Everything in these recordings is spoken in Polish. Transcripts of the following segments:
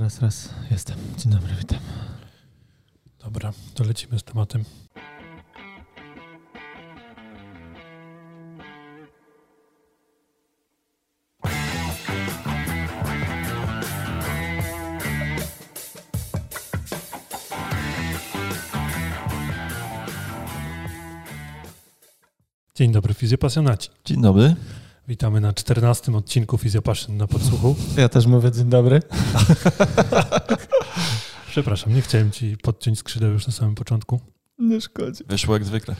Raz, raz, jestem. Dzień dobry, witam. Dobra, to lecimy z tematem. Dzień dobry, fizjopasjonaci. Dzień dobry. Witamy na 14 odcinku Fizjopaszyn na podsłuchu. Ja też mówię dzień dobry. Przepraszam, nie chciałem ci podciąć skrzydeł już na samym początku, Nie szkodzi. Wyszło jak zwykle.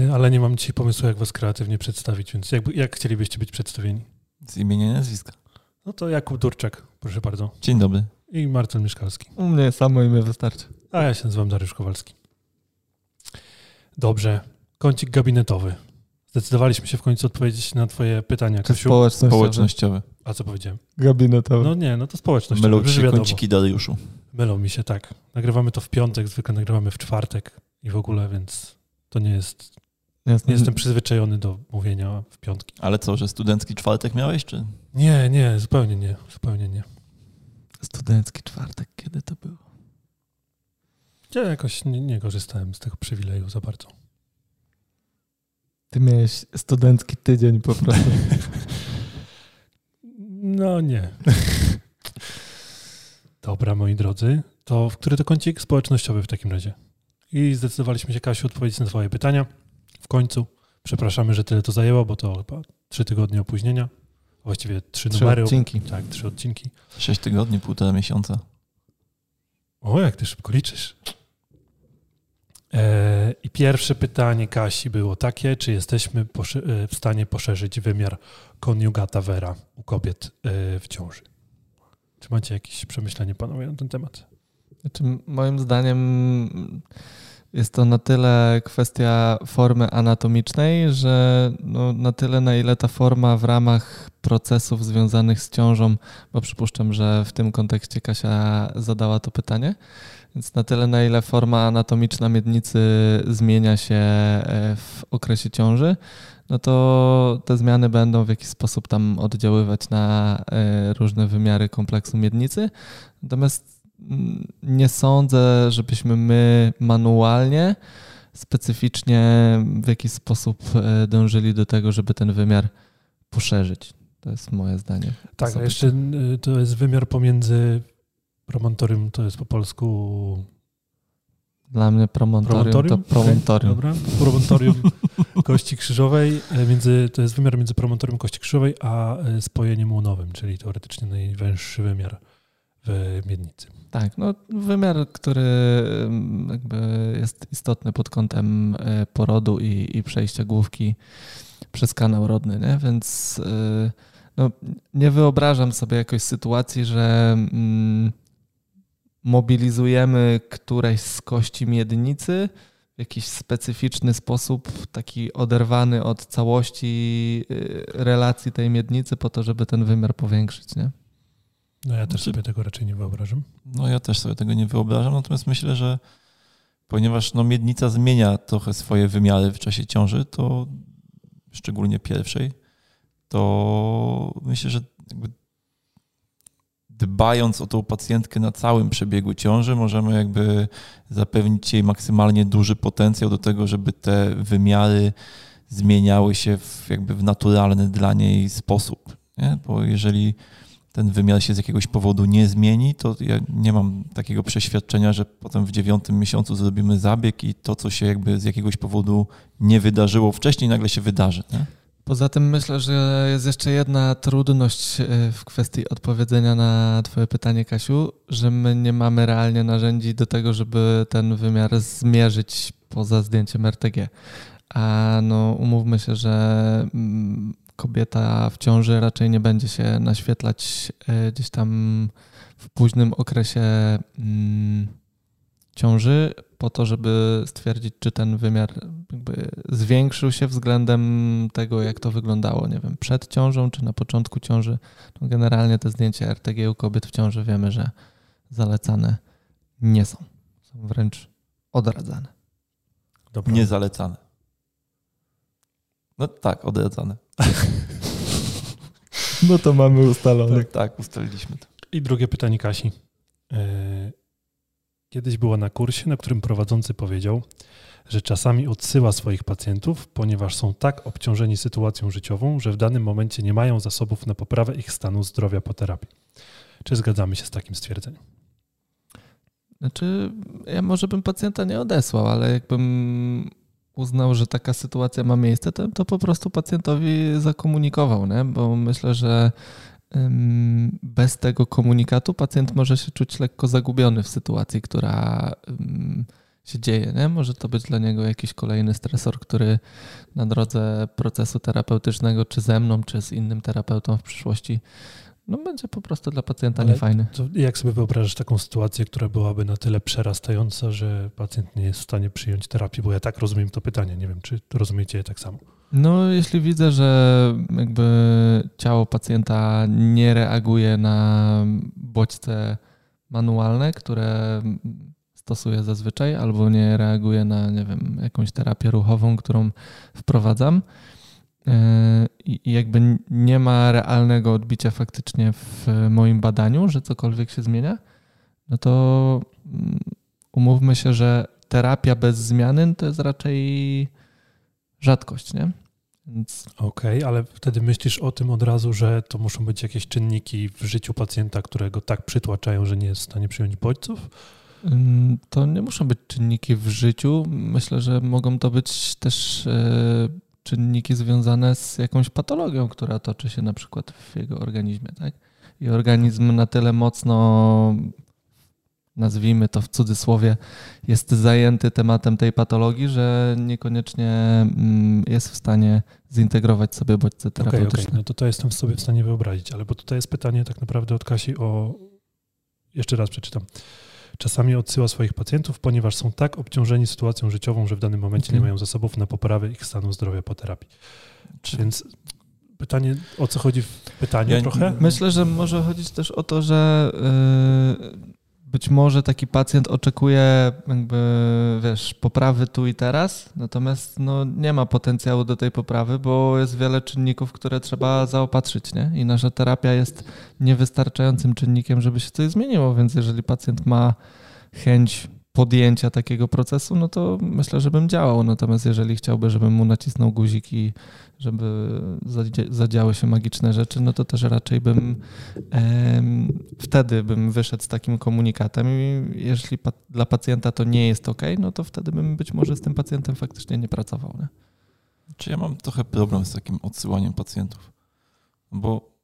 y, ale nie mam dzisiaj pomysłu, jak was kreatywnie przedstawić, więc jakby, jak chcielibyście być przedstawieni? Z imienia i nazwiska. No to Jakub Durczak, proszę bardzo. Dzień dobry. I Marcel Mieszkalski. U mnie samo imię wystarczy. A ja się nazywam Dariusz Kowalski. Dobrze. Kącik gabinetowy. Zdecydowaliśmy się w końcu odpowiedzieć na twoje pytania, Czy Kasiu. społecznościowy? Społecznościowy. A co powiedziałem? Gabinetowy. No nie, no to społeczność. Mylą się kąciki Dariuszu. Mylą mi się, tak. Nagrywamy to w piątek, zwykle nagrywamy w czwartek i w ogóle, więc to nie jest... Jasne. Nie jestem przyzwyczajony do mówienia w piątki. Ale co, że studencki czwartek miałeś, czy? Nie, nie, zupełnie nie. Zupełnie nie. Studencki czwartek, kiedy to było? Ja jakoś nie, nie korzystałem z tego przywileju za bardzo. Ty miałeś studencki tydzień po prostu. No nie. Dobra, moi drodzy, to w który to kącik społecznościowy w takim razie? I zdecydowaliśmy się, Kasiu, odpowiedzieć na twoje pytania. W końcu. Przepraszamy, że tyle to zajęło, bo to chyba trzy tygodnie opóźnienia. Właściwie trzy, Trzy numery. odcinki. Tak, trzy odcinki. Sześć tygodni, półtora miesiąca. O, jak ty szybko liczysz. E, I pierwsze pytanie Kasi było takie, czy jesteśmy e, w stanie poszerzyć wymiar koniugata vera u kobiet e, w ciąży? Czy macie jakieś przemyślenie, panowie, na ten temat? Znaczy, moim zdaniem jest to na tyle kwestia formy anatomicznej, że no, na tyle, na ile ta forma w ramach procesów związanych z ciążą, bo przypuszczam, że w tym kontekście Kasia zadała to pytanie, więc na tyle, na ile forma anatomiczna miednicy zmienia się e, w okresie ciąży, no to te zmiany będą w jakiś sposób tam oddziaływać na e, różne wymiary kompleksu miednicy. Natomiast nie sądzę, żebyśmy my manualnie, specyficznie w jakiś sposób e, dążyli do tego, żeby ten wymiar poszerzyć. To jest moje zdanie. Tak, a jeszcze y, to jest wymiar pomiędzy promontorium, to jest po polsku Dla mnie promontorium, promontorium? to promontorium. Dobra, promontorium kości krzyżowej, e, między, to jest wymiar między promontorium kości krzyżowej a e, spojeniem łonowym, czyli teoretycznie najwęższy wymiar w miednicy. Tak, no wymiar, który jest istotny pod kątem y, porodu i, i przejścia główki przez kanał rodny, nie? więc y, no, nie wyobrażam sobie jakoś sytuacji, że mm, mobilizujemy któreś z kości miednicy w jakiś specyficzny sposób, taki oderwany od całości y, relacji tej miednicy po to, żeby ten wymiar powiększyć. Nie? No ja też Znaczy- sobie tego raczej nie wyobrażam. No ja też sobie tego nie wyobrażam, natomiast myślę, że ponieważ no, miednica zmienia trochę swoje wymiary w czasie ciąży, to szczególnie pierwszej, to myślę, że jakby dbając o tą pacjentkę na całym przebiegu ciąży, możemy jakby zapewnić jej maksymalnie duży potencjał do tego, żeby te wymiary zmieniały się w, jakby w naturalny dla niej sposób. Nie? Bo jeżeli ten wymiar się z jakiegoś powodu nie zmieni, to ja nie mam takiego przeświadczenia, że potem w dziewiątym miesiącu zrobimy zabieg i to, co się jakby z jakiegoś powodu nie wydarzyło wcześniej, nagle się wydarzy. Nie? Poza tym myślę, że jest jeszcze jedna trudność e, w kwestii odpowiedzenia na Twoje pytanie, Kasiu, że my nie mamy realnie narzędzi do tego, żeby ten wymiar zmierzyć poza zdjęciem RTG. A no, umówmy się, że mm, kobieta w ciąży raczej nie będzie się naświetlać e, gdzieś tam w późnym okresie mm, ciąży po to, żeby stwierdzić, czy ten wymiar jakby zwiększył się względem tego, jak to wyglądało, nie wiem, przed ciążą czy na początku ciąży. No generalnie te zdjęcia RTG u kobiet w ciąży wiemy, że zalecane nie są. Są wręcz odradzane. Dobra. Niezalecane. No tak, odradzane. No to mamy ustalone. Tak, tak, ustaliliśmy to. I drugie pytanie Kasi. Kiedyś była na kursie, na którym prowadzący powiedział, że czasami odsyła swoich pacjentów, ponieważ są tak obciążeni sytuacją życiową, że w danym momencie nie mają zasobów na poprawę ich stanu zdrowia po terapii. Czy zgadzamy się z takim stwierdzeniem? Znaczy, ja może bym pacjenta nie odesłał, ale jakbym uznał, że taka sytuacja ma miejsce, to, to po prostu pacjentowi zakomunikował, nie? bo myślę, że bez tego komunikatu pacjent może się czuć lekko zagubiony w sytuacji, która się dzieje. Nie? Może to być dla niego jakiś kolejny stresor, który na drodze procesu terapeutycznego, czy ze mną, czy z innym terapeutą w przyszłości no będzie po prostu dla pacjenta Ale niefajny. jak sobie wyobrażasz taką sytuację, która byłaby na tyle przerastająca, że pacjent nie jest w stanie przyjąć terapii? Bo ja tak rozumiem to pytanie. Nie wiem, czy rozumiecie je tak samo. No, jeśli widzę, że jakby ciało pacjenta nie reaguje na bodźce manualne, które stosuje zazwyczaj, albo nie reaguje na, nie wiem, jakąś terapię ruchową, którą wprowadzam, i jakby nie ma realnego odbicia faktycznie w moim badaniu, że cokolwiek się zmienia, no to mm, umówmy się, że terapia bez zmiany to jest raczej rzadkość, nie? Więc... Okej, okay, ale wtedy myślisz o tym od razu, że to muszą być jakieś czynniki w życiu pacjenta, które go tak przytłaczają, że nie jest w stanie przyjąć bodźców? To nie muszą być czynniki w życiu. Myślę, że mogą to być też e, czynniki związane z jakąś patologią, która toczy się na przykład w jego organizmie. Tak? I organizm na tyle mocno, nazwijmy to w cudzysłowie, jest zajęty tematem tej patologii, że niekoniecznie mm, jest w stanie zintegrować sobie bodźce terapeutyczne. Okay, okay. No to to jestem sobie w stanie wyobrazić, ale bo tutaj jest pytanie tak naprawdę od Kasi o... Jeszcze raz przeczytam czasami odsyła swoich pacjentów, ponieważ są tak obciążeni sytuacją życiową, że w danym momencie nie mają zasobów na poprawę ich stanu zdrowia po terapii. Czy... Więc pytanie, o co chodzi w pytaniu ja, trochę? Myślę, że może chodzić też o to, że yy, być może taki pacjent oczekuje jakby, wiesz, poprawy tu i teraz, natomiast no, nie ma potencjału do tej poprawy, bo jest wiele czynników, które trzeba zaopatrzyć, nie? I nasza terapia jest niewystarczającym czynnikiem, żeby się coś zmieniło, więc jeżeli pacjent ma chęć podjęcia takiego procesu, no to myślę, że bym działał. Natomiast jeżeli chciałby, żebym mu nacisnął guzik i żeby zadziały się magiczne rzeczy, no to też raczej bym wtedy bym wyszedł z takim komunikatem i jeśli pa dla pacjenta to nie jest ok, no to wtedy bym być może z tym pacjentem faktycznie nie pracował. Nie? Czy ja mam trochę problem z takim odsyłaniem pacjentów, bo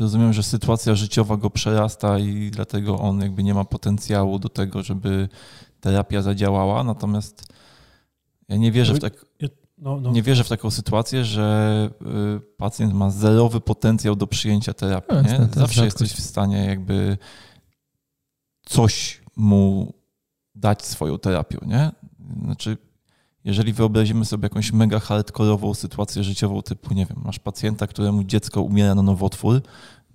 rozumiem, że sytuacja życiowa go przerasta i dlatego on jakby nie ma potencjału do tego, żeby terapia zadziałała, natomiast ja nie wierzę w tak... No, no. Nie wierzę w taką sytuację, że y, pacjent ma zerowy potencjał do przyjęcia terapii. No, nie? Zawsze jesteś w stanie jakby coś mu dać swoją terapią, nie? Znaczy, jeżeli wyobrazimy sobie jakąś mega hardkorową sytuację życiową typu, nie wiem, masz pacjenta, któremu dziecko umiera na nowotwór,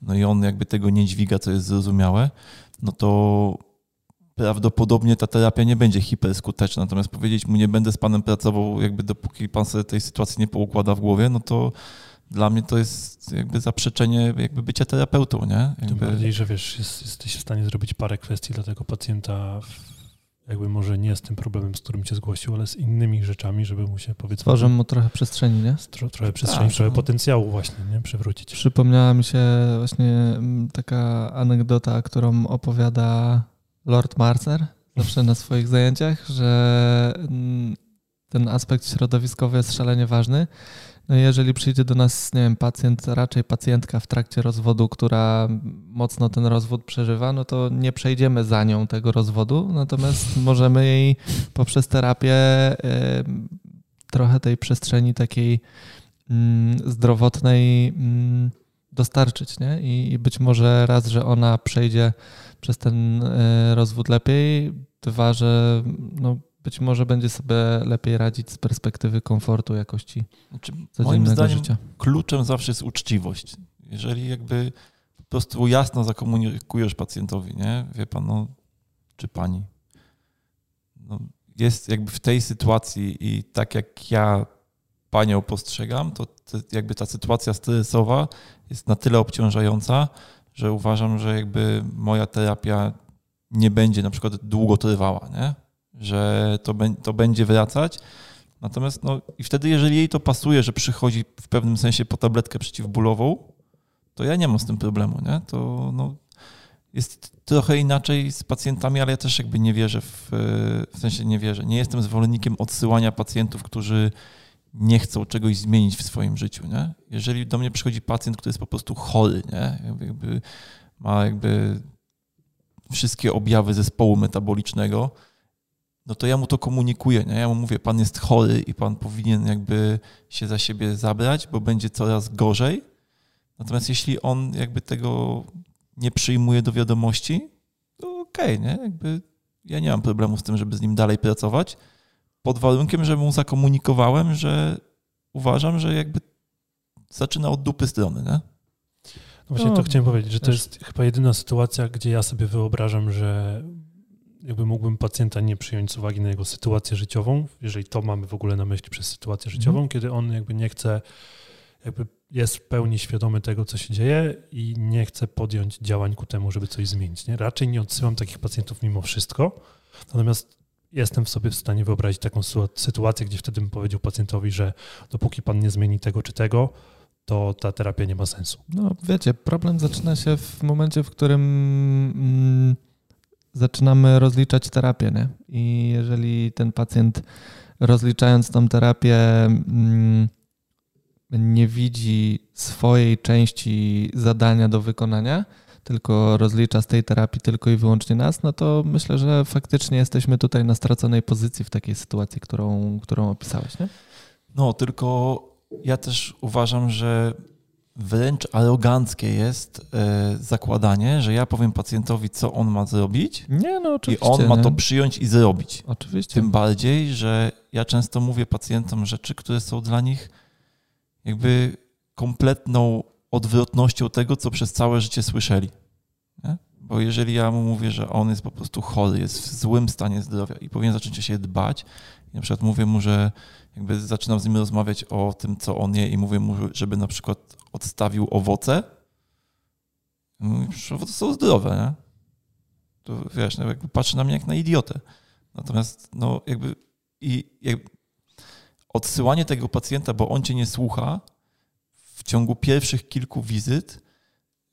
no i on jakby tego nie dźwiga, co jest zrozumiałe, no to prawdopodobnie ta terapia nie będzie hiperskuteczna. Natomiast powiedzieć mu, nie będę z panem pracował, jakby dopóki pan sobie tej sytuacji nie poukłada w głowie, no to dla mnie to jest jakby zaprzeczenie jakby bycia terapeutą, nie? Jakby... Tym bardziej, że wiesz, jest, jesteś w stanie zrobić parę kwestii dla tego pacjenta jakby może nie z tym problemem, z którym cię zgłosił, ale z innymi rzeczami, żeby mu się powiedzmy... Tworzę mu trochę przestrzeni, nie? Tro, trochę przestrzeni, trochę potencjału właśnie, nie? Przywrócić. Przypomniała mi się właśnie mm, taka anegdota, którą opowiada Lord Marcer zawsze na swoich zajęciach, że mm, ten aspekt środowiskowy jest szalenie ważny. No jeżeli przyjdzie do nas, nie wiem, pacjent, raczej pacjentka w trakcie rozwodu, która mocno ten rozwód przeżywa, no to nie przejdziemy za nią tego rozwodu, natomiast możemy jej poprzez terapię trochę tej przestrzeni takiej mm, zdrowotnej mm, dostarczyć, nie? I być może raz, że ona przejdzie przez ten e, rozwód lepiej, dwa, że no, być może będzie sobie lepiej radzić z perspektywy komfortu, jakości znaczy, moim zdaniem życia. Kluczem zawsze jest uczciwość. Jeżeli jakby po prostu jasno zakomunikujesz pacjentowi, nie? Wie pan, no, czy pani, no, jest jakby w tej sytuacji i tak jak ja panią postrzegam, to jakby ta sytuacja stresowa jest na tyle obciążająca, że uważam, że jakby moja terapia nie będzie na przykład długo trwała, nie? Że to, to będzie wracać. Natomiast no, i wtedy, jeżeli jej to pasuje, że przychodzi w pewnym sensie po tabletkę przeciwbólową, to ja nie mam z tym problemu. Nie? To no, jest trochę inaczej z pacjentami, ale ja też jakby nie wierzę w, w sensie nie wierzę. Nie jestem zwolennikiem odsyłania pacjentów, którzy nie chcą czegoś zmienić w swoim życiu. Nie? Jeżeli do mnie przychodzi pacjent, który jest po prostu chory, nie? Jakby ma jakby wszystkie objawy zespołu metabolicznego, no to ja mu to komunikuję. Nie? Ja mu mówię, pan jest chory i pan powinien jakby się za siebie zabrać, bo będzie coraz gorzej. Natomiast jeśli on jakby tego nie przyjmuje do wiadomości, to okej, okay, nie? Jakby ja nie mam problemu z tym, żeby z nim dalej pracować, pod warunkiem, że mu zakomunikowałem, że uważam, że jakby zaczyna od dupy strony, nie? No właśnie no, to chciałem powiedzieć, że to jest chyba jedyna sytuacja, gdzie ja sobie wyobrażam, że jakby mógłbym pacjenta nie przyjąć z uwagi na jego sytuację życiową, jeżeli to mamy w ogóle na myśli przez sytuację życiową, mm. kiedy on jakby nie chce, jakby jest w pełni świadomy tego, co się dzieje i nie chce podjąć działań ku temu, żeby coś zmienić. Nie? Raczej nie odsyłam takich pacjentów mimo wszystko, natomiast jestem w sobie w stanie wyobrazić taką sytuację, gdzie wtedy bym powiedział pacjentowi, że dopóki pan nie zmieni tego czy tego, to ta terapia nie ma sensu. No wiecie, problem zaczyna się w momencie, w którym mm, zaczynamy rozliczać terapię. Nie? I jeżeli ten pacjent rozliczając tą terapię mm, nie widzi swojej części zadania do wykonania, tylko rozlicza z tej terapii tylko i wyłącznie nas, no to myślę, że faktycznie jesteśmy tutaj na straconej pozycji w takiej sytuacji, którą, którą opisałeś. Nie? No, tylko ja też uważam, że wręcz aroganckie jest e, zakładanie, że ja powiem pacjentowi, co on ma zrobić. Nie, no oczywiście. I on ma to przyjąć i zrobić. Oczywiście. Tym bardziej, że ja często mówię pacjentom rzeczy, które są dla nich jakby kompletną odwrotnością tego, co przez całe życie słyszeli. Nie? Bo jeżeli ja mu mówię, że on jest po prostu chory, jest w złym stanie zdrowia i powinien zacząć siebie dbać, i na przykład mówię mu, że jakby zaczynam z nim rozmawiać o tym, co on je i mówię mu, żeby na przykład odstawił owoce, że owoce są zdrowe, nie? To wiesz, no jakby patrzy na mnie jak na idiotę. Natomiast no jakby i jakby odsyłanie tego pacjenta, bo on cię nie słucha, w ciągu pierwszych kilku wizyt,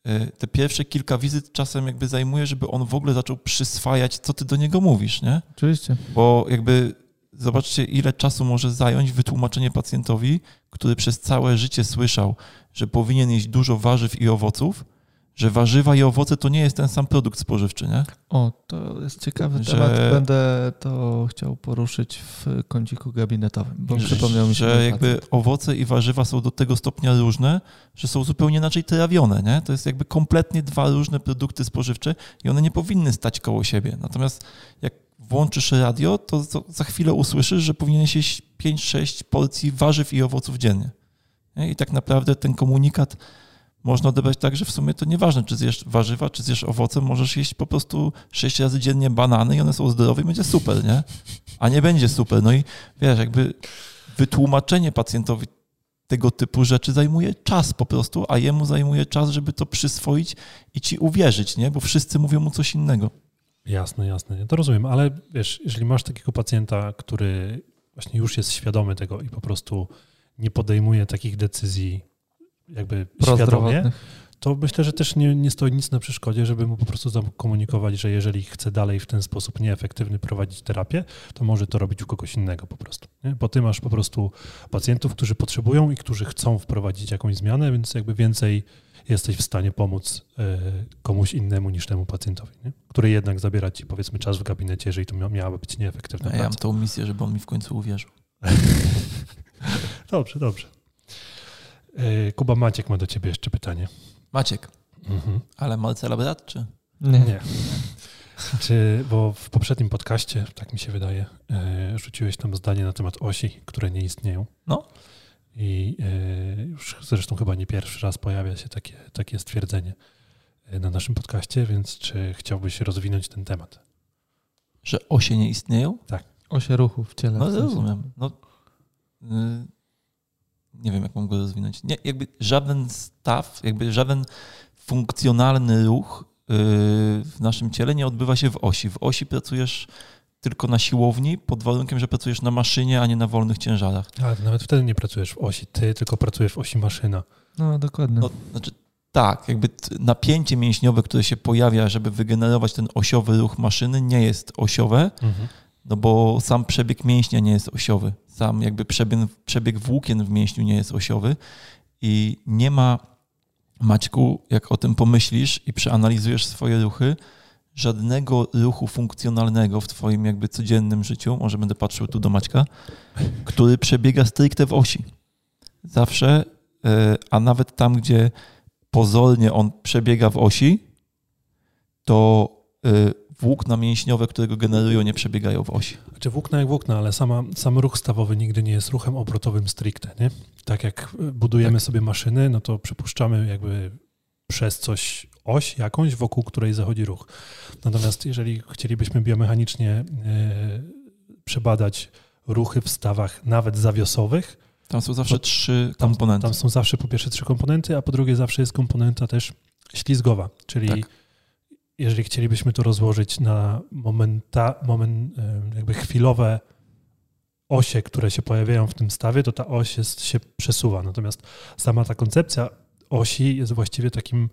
y, te pierwsze kilka wizyt czasem jakby zajmuje, żeby on w ogóle zaczął przyswajać, co ty do niego mówisz, nie? Oczywiście. Bo jakby zobaczcie, ile czasu może zająć wytłumaczenie pacjentowi, który przez całe życie słyszał, że powinien jeść dużo warzyw i owoców, że warzywa i owoce to nie jest ten sam produkt spożywczy, nie? O, to jest ciekawy że, temat. Będę to chciał poruszyć w kąciku gabinetowym, bo że, przypomniał mi się. Że jakby owoce i warzywa są do tego stopnia różne, że są zupełnie inaczej trawione, nie? To jest jakby kompletnie dwa różne produkty spożywcze i one nie powinny stać koło siebie. Natomiast jak włączysz radio, to za chwilę usłyszysz, że powinieneś jeść 5-6 porcji warzyw i owoców dziennie. Nie? I tak naprawdę ten komunikat można odebrać tak, że w sumie to nieważne, czy zjesz warzywa, czy zjesz owoce, możesz jeść po prostu sześć razy dziennie banany i one są zdrowe i będzie super, nie? A nie będzie super. No i wiesz, jakby wytłumaczenie pacjentowi tego typu rzeczy zajmuje czas po prostu, a jemu zajmuje czas, żeby to przyswoić i ci uwierzyć, nie? Bo wszyscy mówią mu coś innego. Jasne, jasne. To rozumiem, ale wiesz, jeżeli masz takiego pacjenta, który właśnie już jest świadomy tego i po prostu nie podejmuje takich decyzji jakby świadomie, to myślę, że też nie, nie stoi nic na przeszkodzie, żeby mu po prostu zakomunikować, że jeżeli chce dalej w ten sposób nieefektywny prowadzić terapię, to może to robić u kogoś innego po prostu. Nie? Bo ty masz po prostu pacjentów, którzy potrzebują i którzy chcą wprowadzić jakąś zmianę, więc jakby więcej jesteś w stanie pomóc e, komuś innemu niż temu pacjentowi, nie? który jednak zabiera ci powiedzmy czas w gabinecie, jeżeli to miałaby być nieefektywna ja praca. Ja mam tą misję, żeby on mi w końcu uwierzył. dobrze, dobrze. E, Kuba Maciek ma do ciebie jeszcze pytanie. Maciek. Mhm. Ale Marcela brat, czy? Nie. Nie. Czy, bo w poprzednim podcaście, tak mi się wydaje, e, rzuciłeś tam zdanie na temat osi, które nie istnieją. No. I e, już zresztą chyba nie pierwszy raz pojawia się takie, takie stwierdzenie na naszym podcaście, więc czy chciałbyś rozwinąć ten temat? Że osie nie istnieją? Tak. Osie ruchu w ciele. No w sensie. rozumiem. No, y, nie wiem, jak mam go rozwinąć. Nie, jakby żaden staw, jakby żaden funkcjonalny ruch w naszym ciele nie odbywa się w osi. W osi pracujesz tylko na siłowni, pod warunkiem, że pracujesz na maszynie, a nie na wolnych ciężarach. Ale nawet wtedy nie pracujesz w osi ty, tylko pracujesz w osi maszyna. No, dokładnie. No, znaczy, tak, jakby napięcie mięśniowe, które się pojawia, żeby wygenerować ten osiowy ruch maszyny, nie jest osiowe, mhm. no bo sam przebieg mięśnia nie jest osiowy. Sam jakby przebieg, przebieg włókien w mięśniu nie jest osiowy i nie ma, Maćku, jak o tym pomyślisz i przeanalizujesz swoje ruchy, żadnego ruchu funkcjonalnego w twoim jakby codziennym życiu, może będę patrzył tu do Maćka, który przebiega stricte w osi. Zawsze, e, a nawet tam, gdzie pozornie on przebiega w osi, to y, włókna mięśniowe, które go generują, nie przebiegają w osi. Znaczy włókna jak włókna, ale sama, sam ruch stawowy nigdy nie jest ruchem obrotowym stricte, nie? Tak jak budujemy tak. sobie maszyny, no to przypuszczamy jakby przez coś oś jakąś, wokół której zachodzi ruch. Natomiast jeżeli chcielibyśmy biomechanicznie yy, przebadać ruchy w stawach nawet zawiosowych, tam są zawsze trzy komponenty. Tam, tam, są zawsze po pierwsze trzy komponenty, a po drugie zawsze jest komponenta też ślizgowa, czyli tak. jeżeli chcielibyśmy to rozłożyć na momenta, moment, jakby chwilowe osie, które się pojawiają w tym stawie, to ta oś jest, się przesuwa. Natomiast sama ta koncepcja osi jest właściwie takim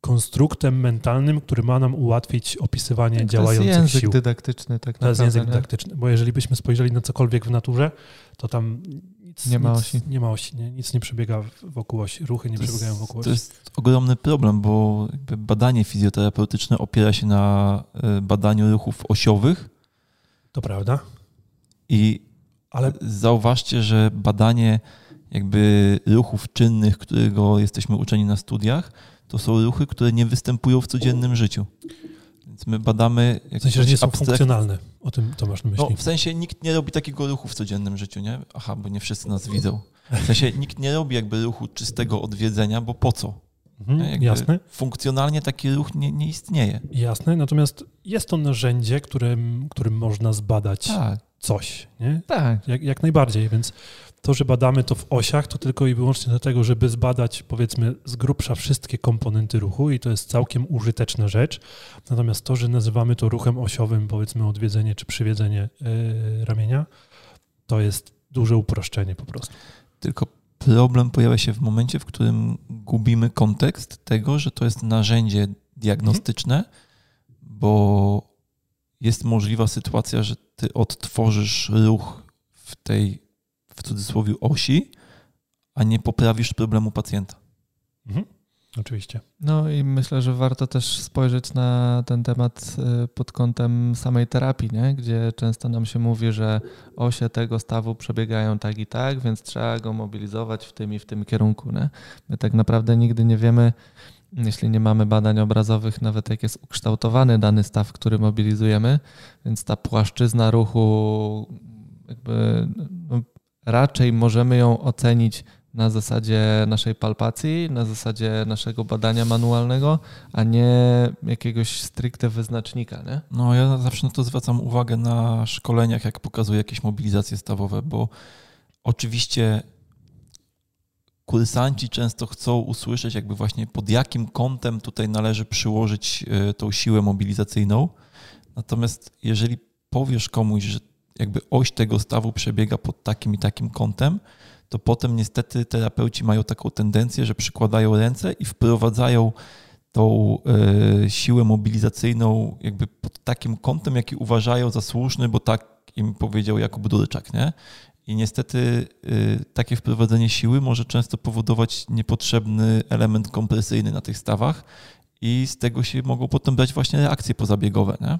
konstruktem mentalnym, który ma nam ułatwić opisywanie tak, działających sił. To jest język dydaktyczny, tak naprawdę. To jest język nie? dydaktyczny, bo jeżeli byśmy spojrzeli na cokolwiek w naturze, to tam nic nie ma nic, osi. Nie ma osi, nie? nic nie przebiega wokół osi, ruchy nie to przebiegają jest, wokół osi. To jest ogromny problem, bo badanie fizjoterapeutyczne opiera się na e, badaniu ruchów osiowych. To prawda. I Ale... zauważcie, że badanie jakby ruchów czynnych, którego jesteśmy uczeni na studiach, to są ruchy, które nie występują w codziennym życiu. Więc my badamy. W sensie, że nie są abstrakt... funkcjonalne. O tym to masz na myśli. No, w sensie nikt nie robi takiego ruchu w codziennym życiu, nie? Aha, bo nie wszyscy nas widzą. W sensie nikt nie robi jakby ruchu czystego odwiedzenia, bo po co? Mhm, jasne. Funkcjonalnie taki ruch nie, nie istnieje. Jasne, natomiast jest to narzędzie, którym, którym można zbadać tak. coś. Nie? Tak. Jak, jak najbardziej, więc to, że badamy to w osiach, to tylko i wyłącznie dlatego, żeby zbadać powiedzmy z grubsza wszystkie komponenty ruchu i to jest całkiem użyteczna rzecz. Natomiast to, że nazywamy to ruchem osiowym, powiedzmy odwiedzenie czy przywiedzenie yy, ramienia, to jest duże uproszczenie po prostu. Tylko problem pojawia się w momencie, w którym gubimy kontekst tego, że to jest narzędzie diagnostyczne, mhm. bo jest możliwa sytuacja, że ty odtworzysz ruch w tej w cudzysłowie osi, a nie poprawisz problemu pacjenta. Mhm. Oczywiście. No i myślę, że warto też spojrzeć na ten temat y, pod kątem samej terapii, nie? gdzie często nam się mówi, że osie tego stawu przebiegają tak i tak, więc trzeba go mobilizować w tym i w tym kierunku. Nie? My tak naprawdę nigdy nie wiemy, jeśli nie mamy badań obrazowych, nawet jak jest ukształtowany dany staw, który mobilizujemy, więc ta płaszczyzna ruchu jakby no, raczej możemy ją ocenić na zasadzie naszej palpacji, na zasadzie naszego badania manualnego, a nie jakiegoś stricte wyznacznika. Nie? No, ja zawsze na to zwracam uwagę na szkoleniach, jak pokazuję jakieś mobilizacje stawowe, bo oczywiście kursanci często chcą usłyszeć, jakby właśnie pod jakim kątem tutaj należy przyłożyć e, tą siłę mobilizacyjną. Natomiast jeżeli powiesz komuś, że jakby oś tego stawu przebiega pod takim i takim kątem, to potem niestety terapeuci mają taką tendencję, że przykładają ręce i wprowadzają tą y, siłę mobilizacyjną jakby pod takim kątem, jaki uważają za słuszny, bo tak im powiedział Jakub Durczak, nie? I niestety y, takie wprowadzenie siły może często powodować niepotrzebny element kompresyjny na tych stawach i z tego się mogą potem brać właśnie reakcje pozabiegowe, nie?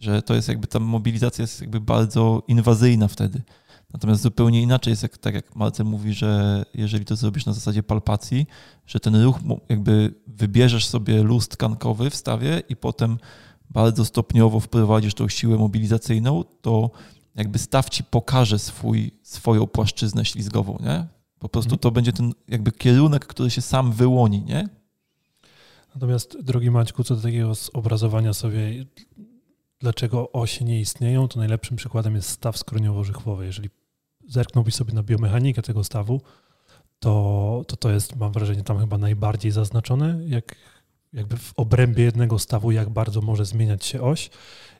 Że to jest jakby ta mobilizacja jest jakby bardzo inwazyjna wtedy. Natomiast zupełnie inaczej jest, jak, tak jak Marcel mówi, że jeżeli to zrobisz na zasadzie palpacji, że ten ruch jakby wybierzesz sobie luz tkankowy w stawie i potem bardzo stopniowo wprowadzisz tą siłę mobilizacyjną, to jakby staw ci pokaże swój, swoją płaszczyznę ślizgową, nie? Po prostu mhm. to będzie ten jakby kierunek, który się sam wyłoni, nie? Natomiast, drogi Maćku, co do takiego zobrazowania sobie dlaczego osie nie istnieją, to najlepszym przykładem jest staw skroniowo-żuchwowy. Jeżeli zerknąłbyś sobie na biomechanikę tego stawu, to, to to jest, mam wrażenie, tam chyba najbardziej zaznaczone, jak jakby w obrębie jednego stawu, jak bardzo może zmieniać się oś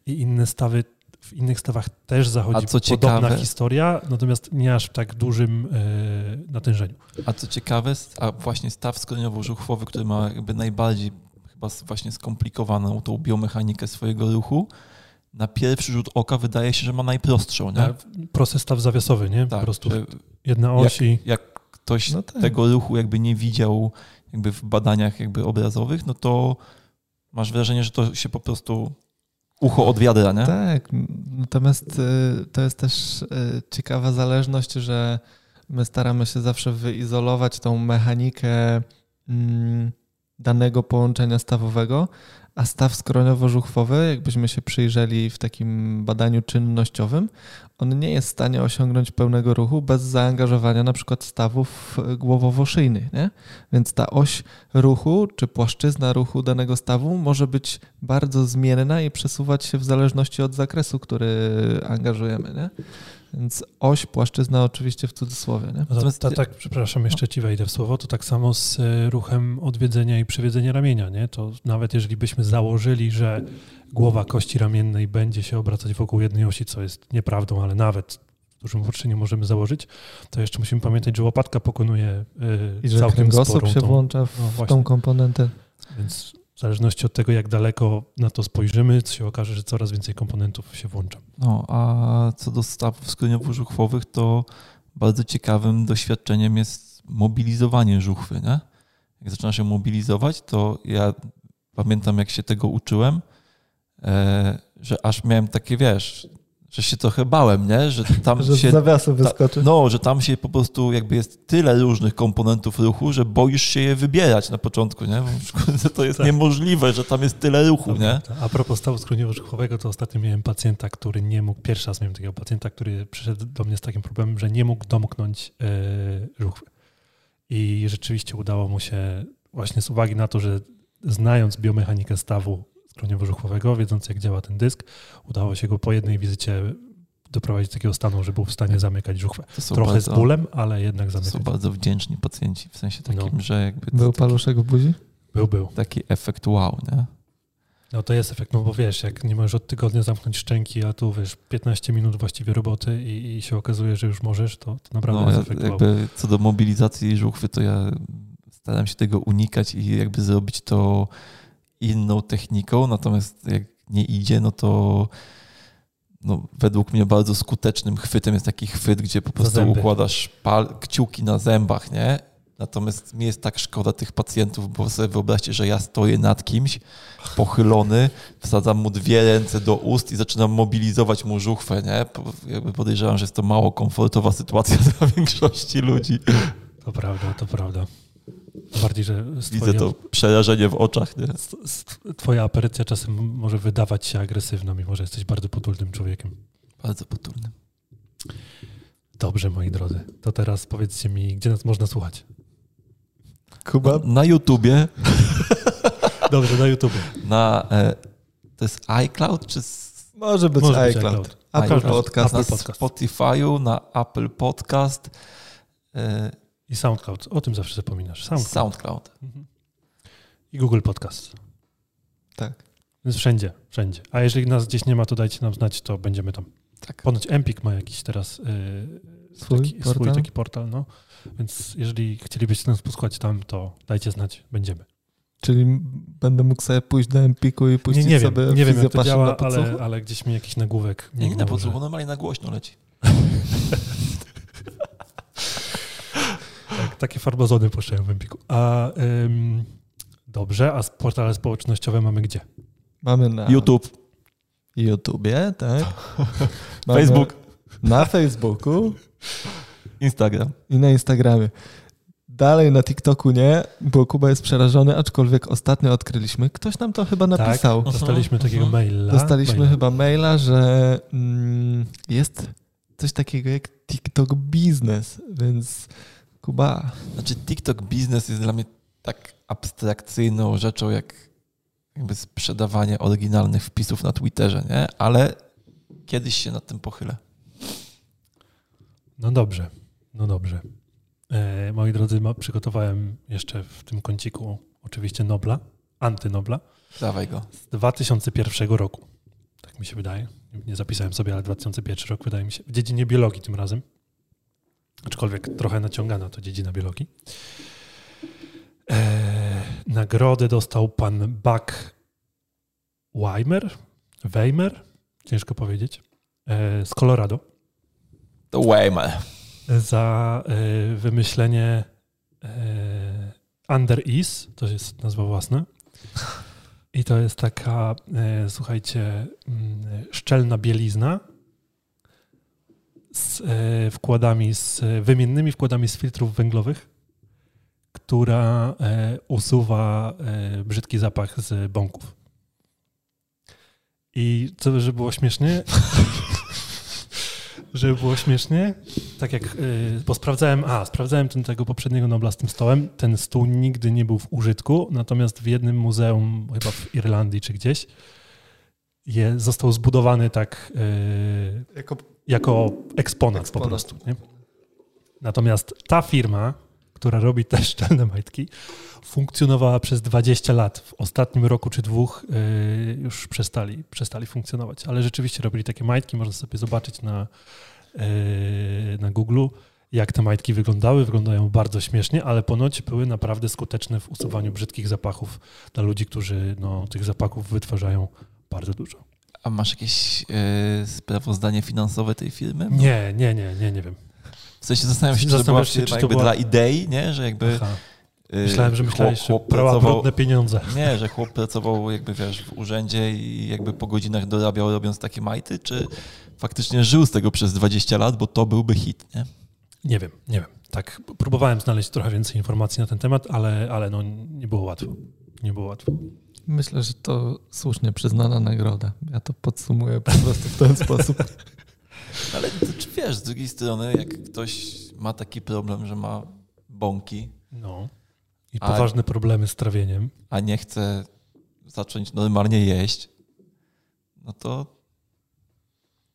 i inne stawy, w innych stawach też zachodzi podobna ciekawe- historia, natomiast nie aż w tak dużym e, natężeniu. A co ciekawe, a właśnie staw skroniowo-żuchwowy, który ma jakby najbardziej chyba właśnie skomplikowaną tą biomechanikę swojego ruchu, na pierwszy rzut oka wydaje się, że ma najprostszą, nie? A Prosty staw zawiasowy, nie? po Tak, prostu że jedna oś i... jak ktoś No tak. tego ruchu jakby nie widział jakby w badaniach jakby obrazowych, no to masz wrażenie, że to się po prostu ucho od wiadra, nie? Tak, natomiast y, to jest też y, ciekawa zależność, że my staramy się zawsze wyizolować tą mechanikę mm, danego połączenia stawowego, a staw skroniowo-żuchwowy, jakbyśmy się przyjrzeli w takim badaniu czynnościowym, on nie jest w stanie osiągnąć pełnego ruchu bez zaangażowania na przykład stawów głowowo-szyjnych, nie? Więc ta oś ruchu czy płaszczyzna ruchu danego stawu może być bardzo zmienna i przesuwać się w zależności od zakresu, który angażujemy. Nie? Więc oś, płaszczyzna oczywiście w cudzysłowie. Nie? No to, Natomiast- to, tak, przepraszam, jeszcze ci wejdę w słowo, to tak samo z e, ruchem odwiedzenia i przywiedzenia ramienia, nie? To nawet jeżeli byśmy założyli, że głowa kości ramiennej będzie się obracać wokół jednej osi, co jest nieprawdą, ale nawet w dużym uproszczeniu możemy założyć, to jeszcze musimy pamiętać, że łopatka pokonuje e, I że całkiem kręgosłup sporą się tą, włącza w no tą komponentę. Więc w zależności od tego, jak daleko na to spojrzymy, się okaże, że coraz więcej komponentów się włącza. No, a co do stawów skroniowo-żuchwowych, to bardzo ciekawym doświadczeniem jest mobilizowanie żuchwy, nie? Jak zaczyna się mobilizować, to ja pamiętam, jak się tego uczyłem, e, że aż miałem takie, wiesz, że się trochę bałem, nie? Że tam Że się... zawiasu ta- wyskoczy. No, że tam się po prostu jakby jest tyle różnych komponentów ruchu, że boisz się je wybierać na początku, nie? Bo to jest Tak. niemożliwe, że tam jest tyle ruchu, nie? A propos stawu skroniowo-żuchwowego, to ostatnio miałem pacjenta, który nie mógł, pierwszy raz miałem takiego pacjenta, który przyszedł do mnie z takim problemem, że nie mógł domknąć e, żuchwy. I rzeczywiście udało mu się, właśnie z uwagi na to, że znając biomechanikę stawu skroniowo-żuchwowego, wiedząc jak działa ten dysk, udało się go po jednej wizycie doprowadzić do takiego stanu, że był w stanie zamykać żuchwę. Trochę bardzo, z bólem, ale jednak to zamykać. są bardzo wdzięczni pacjenci, w sensie takim, No. że jakby Był taki, paluszek w buzi? Był, był. taki efekt wow, nie? No to jest efekt, no bo wiesz, jak nie możesz od tygodnia zamknąć szczęki, a tu wiesz, 15 minut właściwie roboty i, i się okazuje, że już możesz, to, to naprawdę No, jest ja, efekt wow. jakby co do mobilizacji żuchwy, to ja staram się tego unikać i jakby zrobić to inną techniką, natomiast jak nie idzie, no to no, według mnie bardzo skutecznym chwytem jest taki chwyt, gdzie po prostu układasz pal, kciuki na zębach, nie? Natomiast mi jest tak szkoda tych pacjentów, bo sobie wyobraźcie, że ja stoję nad kimś, pochylony, wsadzam mu dwie ręce do ust i zaczynam mobilizować mu żuchwę, nie? Jakby podejrzewam, że jest to mało komfortowa sytuacja dla większości ludzi. To prawda, to prawda. Bardziej, że Widzę twoją- to przerażenie w oczach, nie? Twoja aparycja czasem może wydawać się agresywna, mimo że jesteś bardzo potulnym człowiekiem. Bardzo potulny. Dobrze, moi drodzy. To teraz powiedzcie mi, gdzie nas można słuchać? Kuba? Na YouTubie, Dobrze, na YouTube. na... E, to jest iCloud czy... Może być Może być iCloud. iCloud. Apple iCloud. Podcast. Na Apple Podcast. Spotify'u, na Apple Podcast, e, I SoundCloud. O tym zawsze zapominasz. SoundCloud. SoundCloud. Mhm. I Google Podcast. Tak. Więc wszędzie, wszędzie. A jeżeli nas gdzieś nie ma, to dajcie nam znać, to będziemy tam. Tak. Ponoć Empik ma jakiś teraz yy, Swój taki, swój portal? taki portal, no. Więc jeżeli chcielibyście nas posłuchać tam, to dajcie znać, będziemy. Czyli będę mógł sobie pójść do Empiku i Nie, puścić nie wiem, sobie nie wiem jak to działa, ale, ale gdzieś mi jakiś nagłówek Nie, nie na podsłuchu, normalnie na głośno leci. Tak, takie farbazony puszczają w Empiku. A ym, dobrze, a portale społecznościowe mamy gdzie? Mamy na YouTube, YouTubie, tak. Mamy Facebook, Na Facebooku Instagram. i na Instagramie. Dalej na TikToku nie, bo Kuba jest przerażony, aczkolwiek ostatnio odkryliśmy, ktoś nam to chyba napisał. Tak, dostaliśmy takiego Mhm. maila. Dostaliśmy maila. chyba maila, że mm, jest coś takiego jak TikTok Biznes, więc Kuba, Znaczy TikTok biznes jest dla mnie tak abstrakcyjną rzeczą, jak jakby sprzedawanie oryginalnych wpisów na Twitterze, nie? Ale kiedyś się nad tym pochylę. No dobrze, no dobrze. E, moi drodzy, przygotowałem jeszcze w tym kąciku oczywiście Nobla, Antynobla Dawaj go. z 2001 roku. Tak mi się wydaje. Nie zapisałem sobie, ale 2001 rok wydaje mi się. W dziedzinie biologii tym razem. Aczkolwiek trochę naciągana to dziedzina biologii. Eee, nagrodę dostał pan Buck Weimer, Weimer, ciężko powiedzieć, e, z Colorado To Weimar. za e, wymyślenie e, Under Ease, to jest nazwa własna. I to jest taka, e, słuchajcie, mm, szczelna bielizna z e, wkładami, z wymiennymi wkładami z filtrów węglowych, która e, usuwa e, brzydki zapach z bąków. I co, żeby było śmiesznie, żeby było śmiesznie, tak jak, bo sprawdzałem, a, sprawdzałem ten, tego poprzedniego Nobla z tym stołem, ten stół nigdy nie był w użytku, natomiast w jednym muzeum, chyba w Irlandii czy gdzieś, je, został zbudowany tak Jako jako eksponat, Eksponat. po prostu. Nie? Natomiast ta firma, która robi te szczelne majtki, funkcjonowała przez 20 lat. W ostatnim roku czy dwóch y, już przestali, przestali funkcjonować. Ale rzeczywiście robili takie majtki, można sobie zobaczyć na, y, na Google, jak te majtki wyglądały. Wyglądają bardzo śmiesznie, ale ponoć były naprawdę skuteczne w usuwaniu brzydkich zapachów dla ludzi, którzy no, tych zapachów wytwarzają bardzo dużo. A masz jakieś e, sprawozdanie finansowe tej firmy? Nie, nie, nie, nie, nie wiem. W sensie zastanawiam się, czy to była firma czy to jakby była- dla idei, nie? Że jakby... Aha. e, Myślałem, że chłop- myślałeś, chłop brała pracował- brudne pieniądze. Nie, że chłop pracował jakby, wiesz, w urzędzie i jakby po godzinach dorabiał robiąc takie majty, czy faktycznie żył z tego przez 20 lat, bo to byłby hit, nie? Nie wiem, nie wiem. Tak, próbowałem znaleźć trochę więcej informacji na ten temat, ale, ale no, nie było łatwo. Nie było łatwo. Myślę, że to słusznie przyznana nagroda. Ja to podsumuję po prostu w ten sposób. Ale to, czy wiesz, z drugiej strony, jak ktoś ma taki problem, że ma bąki, No. I A- poważne problemy z trawieniem. a nie chce zacząć normalnie jeść, no to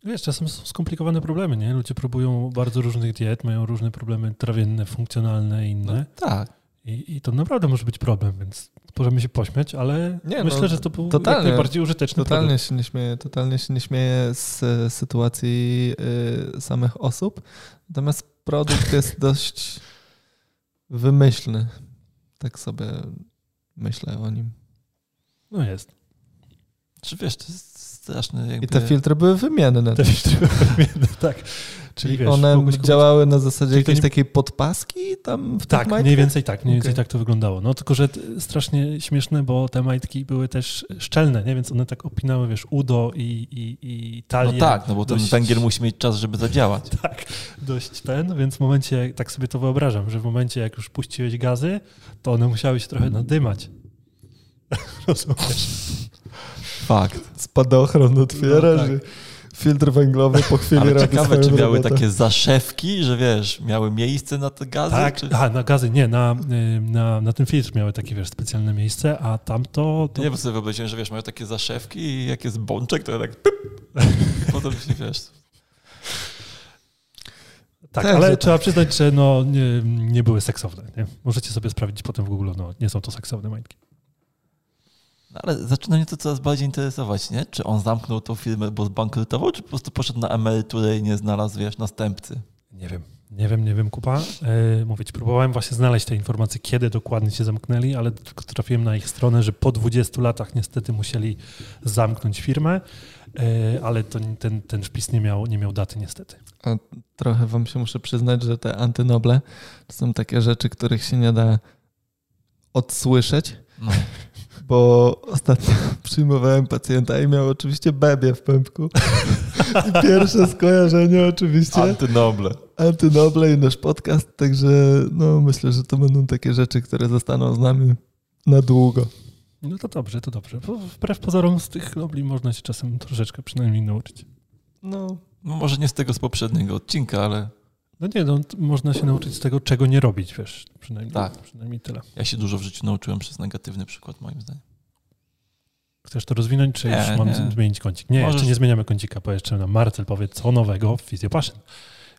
Wiesz, czasem są skomplikowane problemy, nie? Ludzie próbują bardzo różnych diet, mają różne problemy trawienne, funkcjonalne i no, inne. tak. I, I to naprawdę może być problem, więc możemy się pośmiać, ale Nie, no, myślę, że to był totalnie. jak najbardziej użyteczny Totalnie produkt. się nie śmieję, totalnie się nie śmieję z e, sytuacji y, samych osób. Natomiast produkt jest dość wymyślny. Tak sobie myślę o nim. No jest. Czy wiesz, to jest straszny jakby... I te filtry były wymienne. Te filtry wymienne, tak. Czyli wiesz, one działały na zasadzie jakiejś nie- takiej podpaski tam w Tak, mniej więcej tak, mniej więcej Okej. tak to wyglądało. No tylko, że strasznie śmieszne, bo te majtki były też szczelne, nie? Więc one tak opinały, wiesz, udo i, i, i No talię. tak, no bo ten dość- węgiel musi mieć czas, żeby zadziałać. Tak, dość ten, więc w momencie, tak sobie to wyobrażam, że w momencie, jak już puściłeś gazy, to one musiały się trochę nadymać. Rozumiesz? Fakt. Spadochron otwierasz, No tak. że filtr węglowy po chwili Ale robi ciekawe, czy miały robotę. takie zaszewki, że wiesz, miały miejsce na te gazy? Tak, Czy... aha, na gazy, nie, na, y, na, na ten filtr miały takie, wiesz, specjalne miejsce, a tamto... To... Nie, bo sobie wyobraziłem, że wiesz, mają takie zaszewki i jak jest bączek, to tak pyp, i potem się, wiesz... Tak, Tak, ale że trzeba przyznać, że no, nie, nie były seksowne. Nie? Możecie sobie sprawdzić potem w Google, no, nie są to seksowne majtki. No ale zaczyna mnie to coraz bardziej interesować, nie? Czy on zamknął tą firmę, bo zbankrutował, czy po prostu poszedł na emeryturę i nie znalazł, wiesz, następcy? Nie wiem, nie wiem, nie wiem, kupa. E, mówię ci, próbowałem właśnie znaleźć te informacje, kiedy dokładnie się zamknęli, ale tylko trafiłem na ich stronę, że po 20 latach niestety musieli zamknąć firmę, e, ale to, ten, ten wpis nie miał, nie miał daty niestety. A trochę wam się muszę przyznać, że te antynoble to są takie rzeczy, których się nie da odsłyszeć, No. bo ostatnio przyjmowałem pacjenta i miał oczywiście bebie w pępku. I pierwsze skojarzenie oczywiście Antynoble. antynoble i nasz podcast, także no myślę, że to będą takie rzeczy, które zostaną z nami na długo. No to dobrze, to dobrze. Bo wbrew pozorom z tych nobli można się czasem troszeczkę przynajmniej nauczyć. No, No może nie z tego z poprzedniego odcinka, ale No nie, no, można się nauczyć z tego, czego nie robić, wiesz, przynajmniej, Tak. przynajmniej tyle. ja się dużo w życiu nauczyłem przez negatywny przykład, moim zdaniem. Chcesz to rozwinąć, czy Nie, już mam nie. zmienić kącik? Nie, Możesz- jeszcze nie zmieniamy kącika, bo jeszcze nam Marcel powie, co nowego w Physiopassion.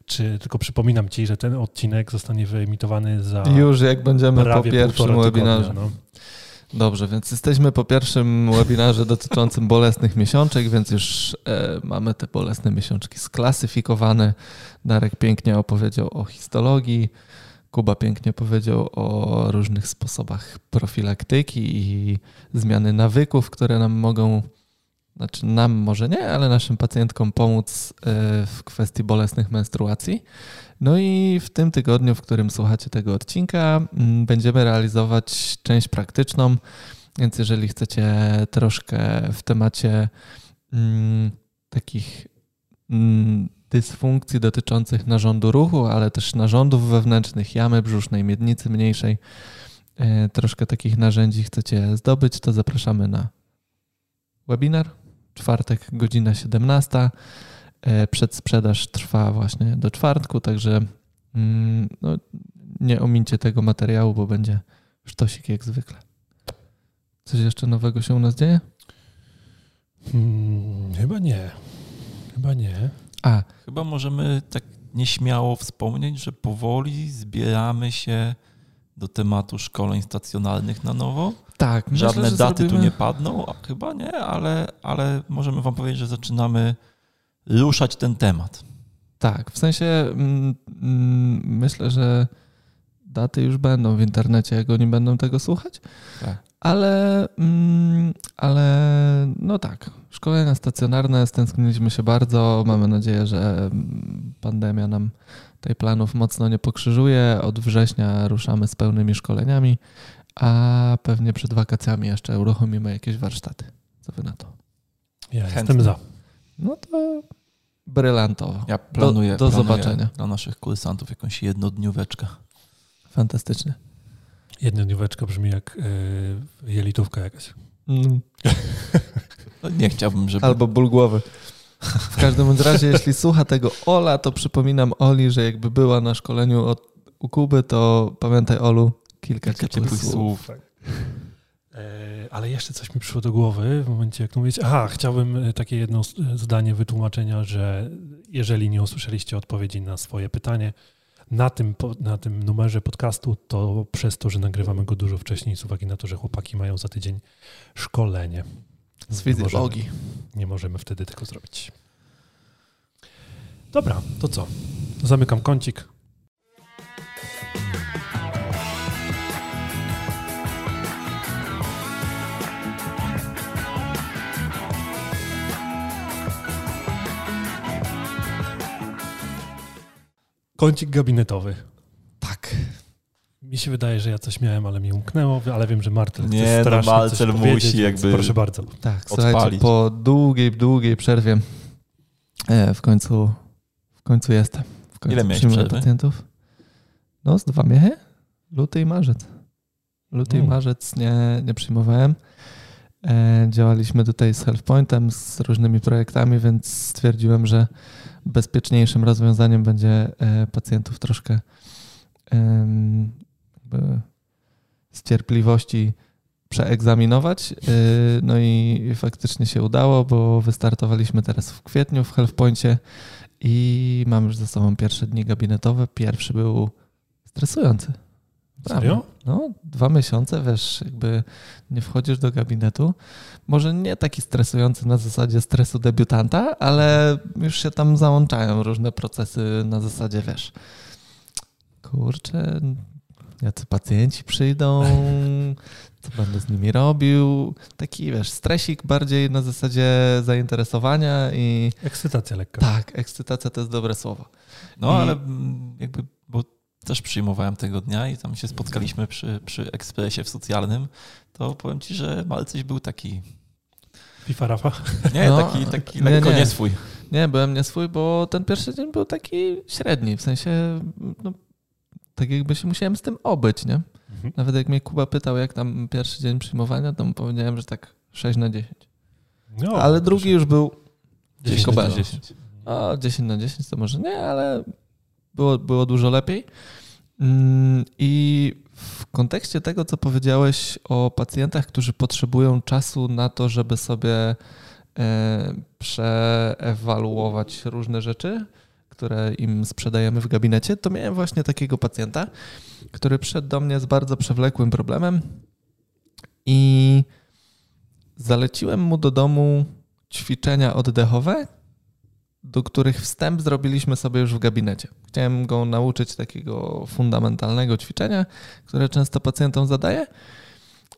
Czy tylko przypominam ci, że ten odcinek zostanie wyemitowany za już jak będziemy po pierwszym półtora tygodnia, webinarze. No. Dobrze, więc jesteśmy po pierwszym webinarze dotyczącym bolesnych miesiączek, więc już e, mamy te bolesne miesiączki sklasyfikowane. Darek pięknie opowiedział o histologii, Kuba pięknie powiedział o różnych sposobach profilaktyki i zmiany nawyków, które nam mogą, znaczy nam może nie, ale naszym pacjentkom pomóc e, w kwestii bolesnych menstruacji. No i w tym tygodniu, w którym słuchacie tego odcinka, mm, będziemy realizować część praktyczną, więc jeżeli chcecie troszkę w temacie mm, takich mm, dysfunkcji dotyczących narządu ruchu, ale też narządów wewnętrznych, jamy brzusznej, miednicy mniejszej, e, troszkę takich narzędzi chcecie zdobyć, to zapraszamy na webinar. Czwartek, godzina 17. E, przedsprzedaż trwa właśnie do czwartku, także mm, no, nie omincie tego materiału, bo będzie sztosik jak zwykle. Coś jeszcze nowego się u nas dzieje? Hmm, chyba nie. Chyba nie. A. Chyba możemy tak nieśmiało wspomnieć, że powoli zbieramy się do tematu szkoleń stacjonarnych na nowo. Tak, Żadne myślę, daty zrobimy... tu nie padną, chyba nie, ale, ale możemy Wam powiedzieć, że zaczynamy ruszać ten temat. Tak, w sensie mm, mm, myślę, że daty już będą w internecie, jak oni będą tego słuchać. Tak. Ale, mm, ale no tak, szkolenia stacjonarne, stęskniliśmy się bardzo. Mamy nadzieję, że pandemia nam tej planów mocno nie pokrzyżuje. Od września ruszamy z pełnymi szkoleniami, a pewnie przed wakacjami jeszcze uruchomimy jakieś warsztaty. Co wy na to? Ja Chętnie. jestem za. No to brylantowo. Ja planuję, do, do planuję zobaczenia. Dla naszych kursantów jakąś jednodnióweczkę. Fantastycznie. Jednodnióweczka brzmi jak yy, jelitówka jakaś. Mm. No nie chciałbym, żeby... Albo ból głowy. W każdym razie, jeśli słucha tego Ola, to przypominam Oli, że jakby była na szkoleniu od, u Kuby, to pamiętaj Olu, kilka, kilka ciepłych słów. słów. E, ale jeszcze coś mi przyszło do głowy w momencie, jak to mówić. Aha, chciałbym e, takie jedno zdanie wytłumaczenia, że jeżeli nie usłyszeliście odpowiedzi na swoje pytanie na tym, na tym numerze podcastu, to przez to, że nagrywamy go dużo wcześniej, z uwagi na to, że chłopaki mają za tydzień szkolenie. Z fizjologii. Nie nie możemy wtedy tego zrobić. Dobra, to co? Zamykam kącik. Kącik gabinetowy. Tak. Mi się wydaje, że ja coś miałem, ale mi umknęło, ale wiem, że Martel Nie, no Marcel musi jakby Proszę bardzo. Tak, odpalić. słuchajcie, po długiej, długiej przerwie e, w końcu w końcu jestem. W końcu Ile miałeś przerwy? pacjentów. No, z dwa miechy. Luty i marzec. Luty i hmm. marzec nie, nie przyjmowałem. E, działaliśmy tutaj z HealthPointem, z różnymi projektami, więc stwierdziłem, że bezpieczniejszym rozwiązaniem będzie e, pacjentów troszkę z cierpliwości przeegzaminować. E, no i faktycznie się udało, bo wystartowaliśmy teraz w kwietniu w HealthPointie i mam już za sobą pierwsze dni gabinetowe. Pierwszy był stresujący. Serio? No, dwa miesiące, wiesz, jakby nie wchodzisz do gabinetu. Może nie taki stresujący na zasadzie stresu debiutanta, ale już się tam załączają różne procesy na zasadzie, wiesz, kurczę, jacy pacjenci przyjdą, co będę z nimi robił. Taki, wiesz, stresik bardziej na zasadzie zainteresowania i... Ekscytacja lekka. Tak, ekscytacja to jest dobre słowo. No, I... ale jakby, bo też przyjmowałem tego dnia i tam się spotkaliśmy przy, przy ekspresie w socjalnym, to powiem ci, że Malcyś był taki... Fifa Rafa? Nie, no, taki, taki lekko nie, nie. nieswój. Nie, byłem nieswój, bo ten pierwszy dzień był taki średni, w sensie no, tak jakby się musiałem z tym obyć, nie? Mhm. Nawet jak mnie Kuba pytał, jak tam pierwszy dzień przyjmowania, to mu powiedziałem, że tak 6 na 10. No, ale drugi już był 10 na 10. A 10 na 10 to może nie, ale było, było dużo lepiej. Mm, I w kontekście tego, co powiedziałeś o pacjentach, którzy potrzebują czasu na to, żeby sobie e, przeewaluować różne rzeczy, które im sprzedajemy w gabinecie, to miałem właśnie takiego pacjenta, który przyszedł do mnie z bardzo przewlekłym problemem I zaleciłem mu do domu ćwiczenia oddechowe, do których wstęp zrobiliśmy sobie już w gabinecie. Chciałem go nauczyć takiego fundamentalnego ćwiczenia, które często pacjentom zadaję.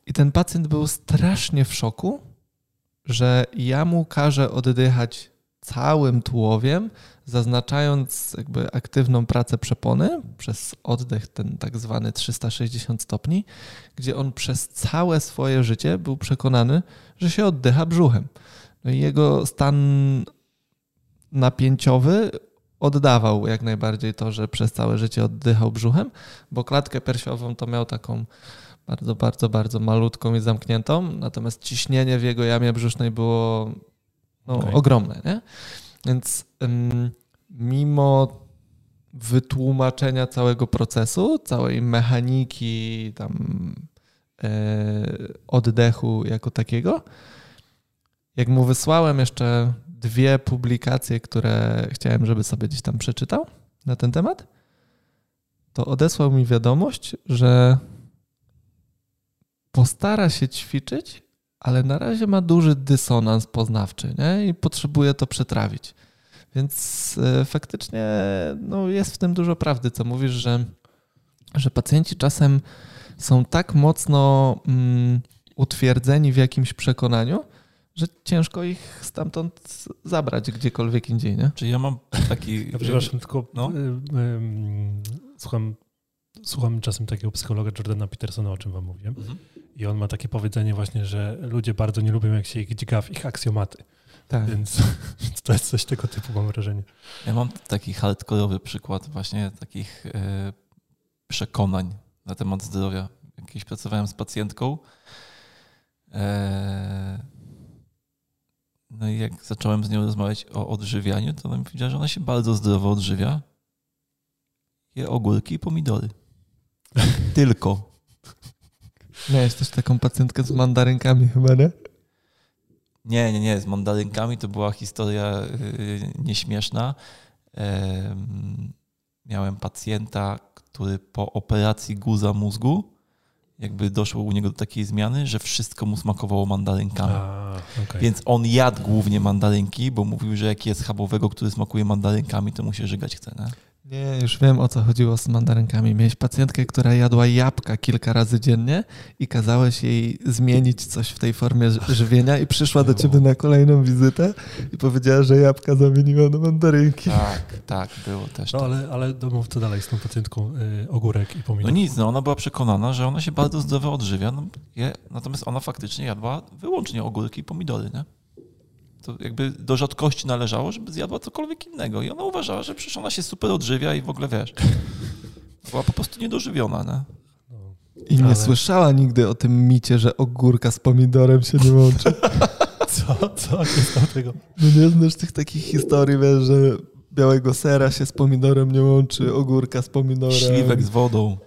I ten pacjent był strasznie w szoku, że ja mu każę oddychać całym tułowiem, zaznaczając jakby aktywną pracę przepony przez oddech ten tak zwany 360 stopni, gdzie on przez całe swoje życie był przekonany, że się oddycha brzuchem. No i jego stan napięciowy oddawał jak najbardziej to, że przez całe życie oddychał brzuchem, bo klatkę piersiową to miał taką bardzo, bardzo, bardzo malutką i zamkniętą, natomiast ciśnienie w jego jamie brzusznej było no, okay. ogromne. Nie? Więc ym, mimo wytłumaczenia całego procesu, całej mechaniki tam yy, oddechu jako takiego, jak mu wysłałem jeszcze dwie publikacje, które chciałem, żeby sobie gdzieś tam przeczytał na ten temat, to odesłał mi wiadomość, że postara się ćwiczyć, ale na razie ma duży dysonans poznawczy nie? i potrzebuje to przetrawić. Więc e, faktycznie no, jest w tym dużo prawdy, co mówisz, że, że pacjenci czasem są tak mocno mm, utwierdzeni w jakimś przekonaniu, że ciężko ich stamtąd zabrać gdziekolwiek indziej, nie? Czy ja mam taki... Ja przepraszam, tylko no? y, y, słucham, słucham czasem takiego psychologa Jordana Petersona, o czym wam mówiłem. Mhm. I on ma takie powiedzenie właśnie, że ludzie bardzo nie lubią, jak się ich dźga w ich aksjomaty. Tak. Więc to jest coś tego typu, mam wrażenie. Ja mam taki hardkorowy przykład właśnie takich y, przekonań na temat zdrowia. Jakieś pracowałem z pacjentką, e, no i jak zacząłem z nią rozmawiać o odżywianiu, to ona mi powiedziała, że ona się bardzo zdrowo odżywia. Je ogórki i pomidory. Tylko. Miałeś też taką pacjentkę z mandarynkami chyba, nie? Nie, nie, nie. Z mandarynkami to była historia yy, nieśmieszna. Yy, miałem pacjenta, który po operacji guza mózgu jakby doszło u niego do takiej zmiany, że wszystko mu smakowało mandarynkami. A, okay. Więc on jadł głównie mandarynki, bo mówił, że jak jest schabowego, który smakuje mandarynkami, to mu się żygać chce. Nie? Nie, już wiem o co chodziło z mandarynkami. Miałeś pacjentkę, która jadła jabłka kilka razy dziennie i kazałeś jej zmienić coś w tej formie żywienia i przyszła do ciebie na kolejną wizytę i powiedziała, że jabłka zamieniła na mandarynki. Tak, tak, było też. No ale, ale mów co dalej z tą pacjentką y, ogórek i pomidor. No nic, no ona była przekonana, że ona się bardzo zdrowo odżywia, no, je, natomiast ona faktycznie jadła wyłącznie ogórki i pomidory, nie? To jakby do rzadkości należało, żeby zjadła cokolwiek innego. I ona uważała, że przecież ona się super odżywia i w ogóle wiesz. Była po prostu niedożywiona, nie? I nie Ale... słyszała nigdy o tym micie, że ogórka z pomidorem się nie łączy. Co? Co? Nie tego. No nie znasz tych takich historii, wiesz, że białego sera się z pomidorem nie łączy, ogórka z pomidorem. Śliwek z wodą.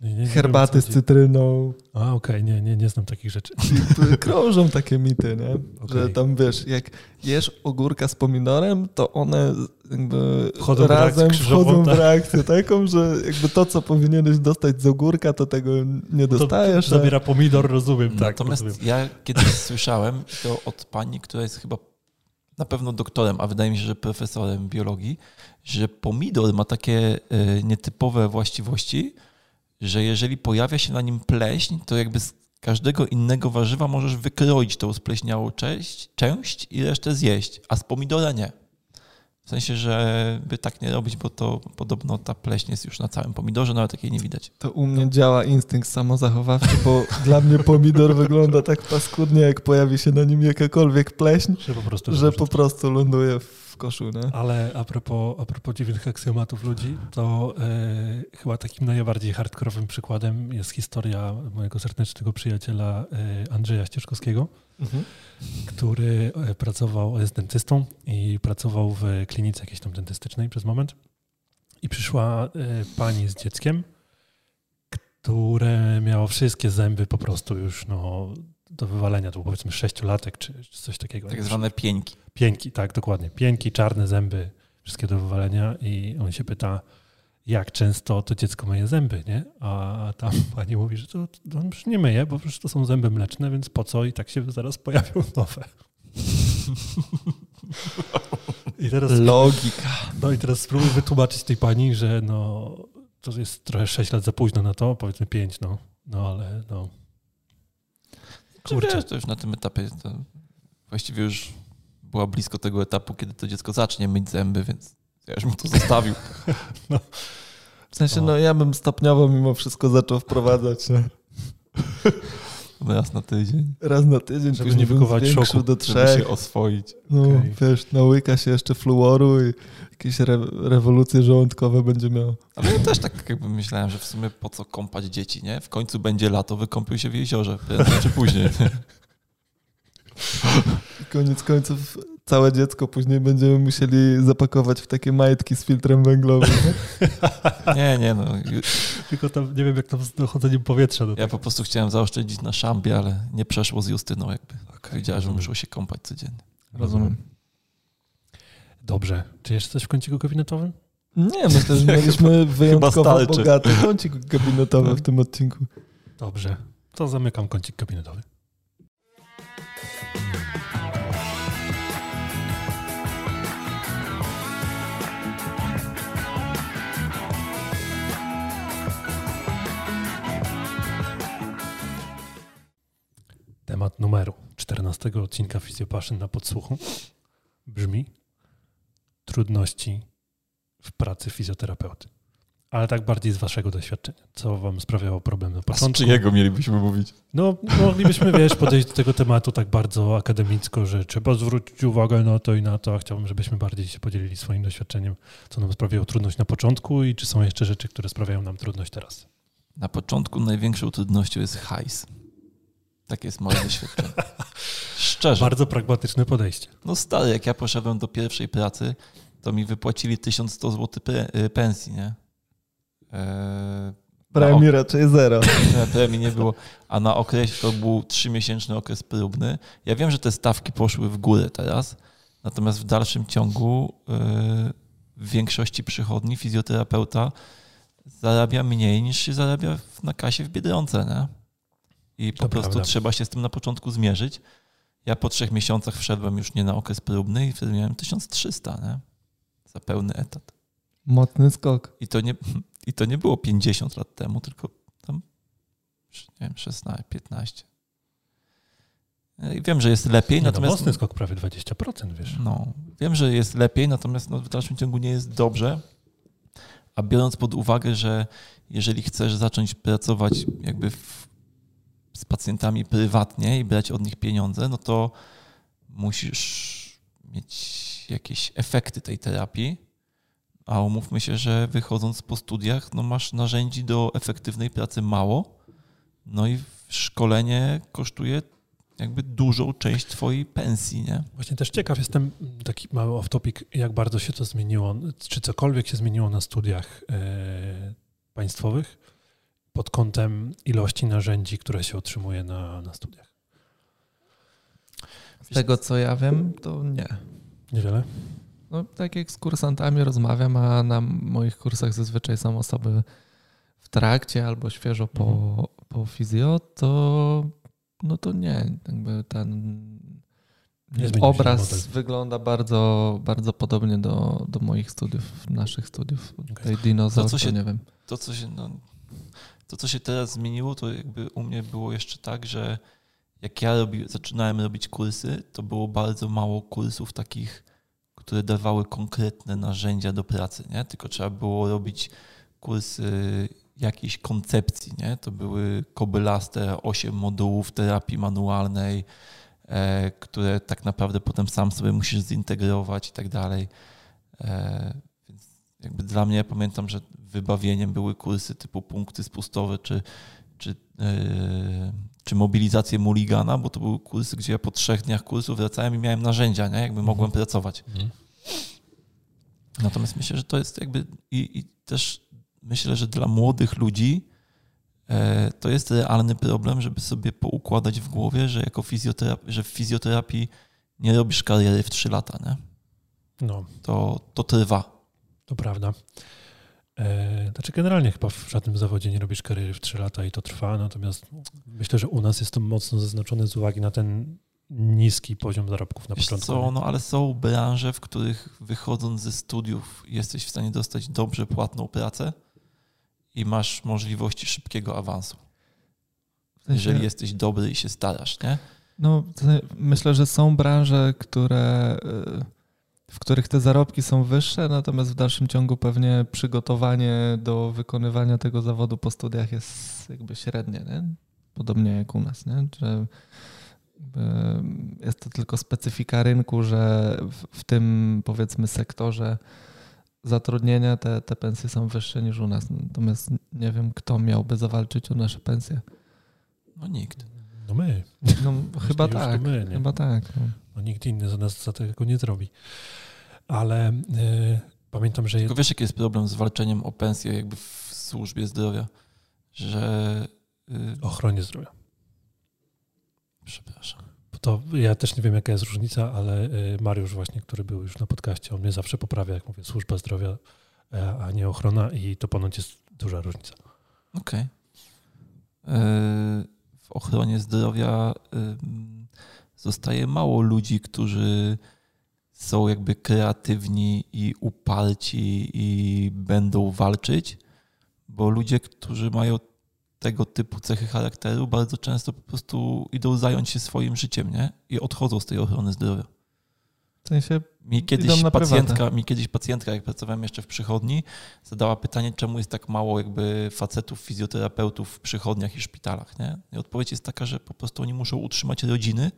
Nie, nie, nie herbaty z cytryną. A, okej, okay. nie, nie, nie znam takich rzeczy. Krążą takie mity, nie? Okay. Że tam wiesz, jak jesz ogórka z pomidorem, to one jakby wchodzą razem w wchodzą w reakcję taką, że jakby to, co powinieneś dostać z ogórka, to tego nie dostajesz. To zabiera pomidor, rozumiem, tak. Natomiast rozumiem. ja kiedyś słyszałem to od pani, która jest chyba na pewno doktorem, a wydaje mi się, że profesorem biologii, że pomidor ma takie e, nietypowe właściwości, że jeżeli pojawia się na nim pleśń, to jakby z każdego innego warzywa możesz wykroić tą spleśniałą część, część i resztę zjeść, a z pomidora nie. W sensie, że by tak nie robić, bo to podobno ta pleśń jest już na całym pomidorze, no ale takiej nie widać. To u mnie działa instynkt samozachowawczy, bo dla mnie pomidor wygląda tak paskudnie, jak pojawi się na nim jakakolwiek pleśń, że po prostu, że po prostu ląduje w w koszu. Nie? Ale a propos, a propos dziwnych aksjomatów ludzi, to e, chyba takim najbardziej hardkorowym przykładem jest historia mojego serdecznego przyjaciela e, Andrzeja Ścieżkowskiego, mhm. który e, pracował, jest dentystą i pracował w klinice jakiejś tam dentystycznej przez moment. I przyszła pani z dzieckiem, które miało wszystkie zęby po prostu już no, do wywalenia, to powiedzmy sześciolatek czy, czy coś takiego. Tak zwane pieńki. Pieńki, tak, dokładnie. Pieńki, czarne zęby, wszystkie do wywalenia i on się pyta, jak często to dziecko myje zęby, nie? A tam pani mówi, że to, to on już nie myje, bo przecież to są zęby mleczne, więc po co? I tak się zaraz pojawią nowe. I teraz, Logika. no i teraz spróbuj wytłumaczyć tej pani, że no to jest trochę 6 lat za późno na to, powiedzmy 5, no. No ale no. Kurczę. Wiesz, to już na tym etapie to właściwie już była blisko tego etapu, kiedy to dziecko zacznie myć zęby, więc ja już mu to zostawił. no. W sensie, no ja bym stopniowo mimo wszystko zaczął wprowadzać. Raz na tydzień. Raz na tydzień, żeby nie wykuwać szoku, do trzech. Żeby się oswoić. No, okay. wiesz, nałyka się jeszcze fluoru i jakieś re rewolucje żołądkowe będzie miał. Ale ja też tak jakby myślałem, że w sumie po co kąpać dzieci, nie? W końcu będzie lato, wykąpił się w jeziorze, prędzej czy później. Koniec końców całe dziecko później będziemy musieli zapakować w takie majtki z filtrem węglowym. Nie, nie, no. Tylko tam nie wiem, jak tam z dochodzeniem powietrza. Do ja po prostu chciałem zaoszczędzić na szambie, ale nie przeszło z Justyną jakby. Okay, Wiedziała, że muszę się kąpać codziennie. Rozumiem. Dobrze. Czy jeszcze coś w kąciku gabinetowym? Nie, myślę, że mieliśmy wyjątkowo bogaty kącik gabinetowy w tym odcinku. Dobrze. To zamykam kącik gabinetowy. Temat numeru 14 odcinka Fizjopaszyn na podsłuchu brzmi trudności w pracy fizjoterapeuty. Ale tak bardziej z waszego doświadczenia. Co wam sprawiało problem na początku? A z czyjego mielibyśmy mówić? No, moglibyśmy, wiesz, podejść do tego tematu tak bardzo akademicko, że trzeba zwrócić uwagę na to i na to, a chciałbym, żebyśmy bardziej się podzielili swoim doświadczeniem, co nam sprawiało trudność na początku i czy są jeszcze rzeczy, które sprawiają nam trudność teraz. Na początku największą trudnością jest hajs. Takie jest moje doświadczenie. Szczerze. Bardzo pragmatyczne podejście. No stary, jak ja poszedłem do pierwszej pracy, to mi wypłacili 1100 zł y, pensji, nie? Eee, premii raczej zero. Premii nie było. A na okres to był trzymiesięczny okres próbny. Ja wiem, że te stawki poszły w górę teraz, natomiast w dalszym ciągu yy, w większości przychodni fizjoterapeuta zarabia mniej niż się zarabia na kasie w Biedronce, nie? I po to prostu prawda. trzeba się z tym na początku zmierzyć. Ja po trzech miesiącach wszedłem już nie na okres próbny i wtedy miałem 1300 nie? za pełny etat. Mocny skok. I to, nie, I to nie było 50 lat temu, tylko tam nie wiem, 16, 15. I wiem, że jest lepiej, nie, no, natomiast... mocny skok prawie 20%, wiesz. No, wiem, że jest lepiej, natomiast no, w dalszym ciągu nie jest dobrze. A biorąc pod uwagę, że jeżeli chcesz zacząć pracować jakby w pacjentami prywatnie i brać od nich pieniądze, no to musisz mieć jakieś efekty tej terapii. A umówmy się, że wychodząc po studiach, no masz narzędzi do efektywnej pracy mało. No i szkolenie kosztuje jakby dużą część twojej pensji, nie? Właśnie też ciekaw jestem, taki mały off-topic, jak bardzo się to zmieniło, czy cokolwiek się zmieniło na studiach e, państwowych pod kątem ilości narzędzi, które się otrzymuje na, na studiach? Z tego co ja wiem, to nie. Niewiele? No, tak jak z kursantami rozmawiam, a na moich kursach zazwyczaj są osoby w trakcie albo świeżo po, mhm. po fizjo, to no to nie. Jakby ten nie obraz wygląda bardzo, bardzo podobnie do, do moich studiów, naszych studiów. Okay. Tej dinozaur, to, co się, nie wiem. To, co się, no, to, co się teraz zmieniło, to jakby u mnie było jeszcze tak, że jak ja robi, zaczynałem robić kursy, to było bardzo mało kursów takich, które dawały konkretne narzędzia do pracy, nie? Tylko trzeba było robić kursy jakiejś koncepcji, nie? To były kobylaste 8 modułów terapii manualnej, e, które tak naprawdę potem sam sobie musisz zintegrować i tak dalej. E, więc jakby dla mnie, pamiętam, że wybawieniem były kursy typu punkty spustowe czy, czy, yy, czy mobilizację Mulligana, bo to były kursy, gdzie ja po trzech dniach kursu wracałem i miałem narzędzia, nie? jakby mogłem mhm. pracować. Mhm. Natomiast myślę, że to jest jakby i, i też myślę, że dla młodych ludzi e, to jest realny problem, żeby sobie poukładać w głowie, że jako fizjoterapii, że w fizjoterapii nie robisz kariery w trzy lata, nie? No. To, to trwa. To prawda. E, znaczy generalnie chyba w żadnym zawodzie nie robisz kariery w 3 lata i to trwa, natomiast myślę, że u nas jest to mocno zaznaczone z uwagi na ten niski poziom zarobków na Wiesz początku. Co, no ale są branże, w których wychodząc ze studiów jesteś w stanie dostać dobrze płatną pracę i masz możliwości szybkiego awansu. Jeżeli jesteś dobry i się starasz, nie? No, myślę, że są branże, które, y, w których te zarobki są wyższe, natomiast w dalszym ciągu pewnie przygotowanie do wykonywania tego zawodu po studiach jest jakby średnie, nie? Podobnie jak u nas, nie? Że jakby jest to tylko specyfika rynku, że w, tym powiedzmy sektorze zatrudnienia te, te pensje są wyższe niż u nas. Natomiast nie wiem, kto miałby zawalczyć o nasze pensje. No nikt. No my. No, chyba tak. my, chyba tak. No. No, nikt inny za nas za tego nie zrobi. Ale y, pamiętam, że Tylko wiesz, jaki jest problem z walczeniem o pensję jakby w służbie zdrowia? Że... y, ochronie zdrowia. Przepraszam. Bo To ja też nie wiem, jaka jest różnica, ale y, Mariusz właśnie, który był już na podcaście, on mnie zawsze poprawia, jak mówię, służba zdrowia, e, a nie ochrona i to ponoć jest duża różnica. Okej. Y, W ochronie zdrowia zostaje mało ludzi, którzy są jakby kreatywni i uparci i będą walczyć, bo ludzie, którzy mają tego typu cechy charakteru, bardzo często po prostu idą zająć się swoim życiem, nie? I odchodzą z tej ochrony zdrowia. W sensie Mi kiedyś, pacjentka, mi kiedyś pacjentka, jak pracowałem jeszcze w przychodni, zadała pytanie, czemu jest tak mało jakby facetów, fizjoterapeutów w przychodniach i szpitalach. Nie? I odpowiedź jest taka, że po prostu oni muszą utrzymać rodziny,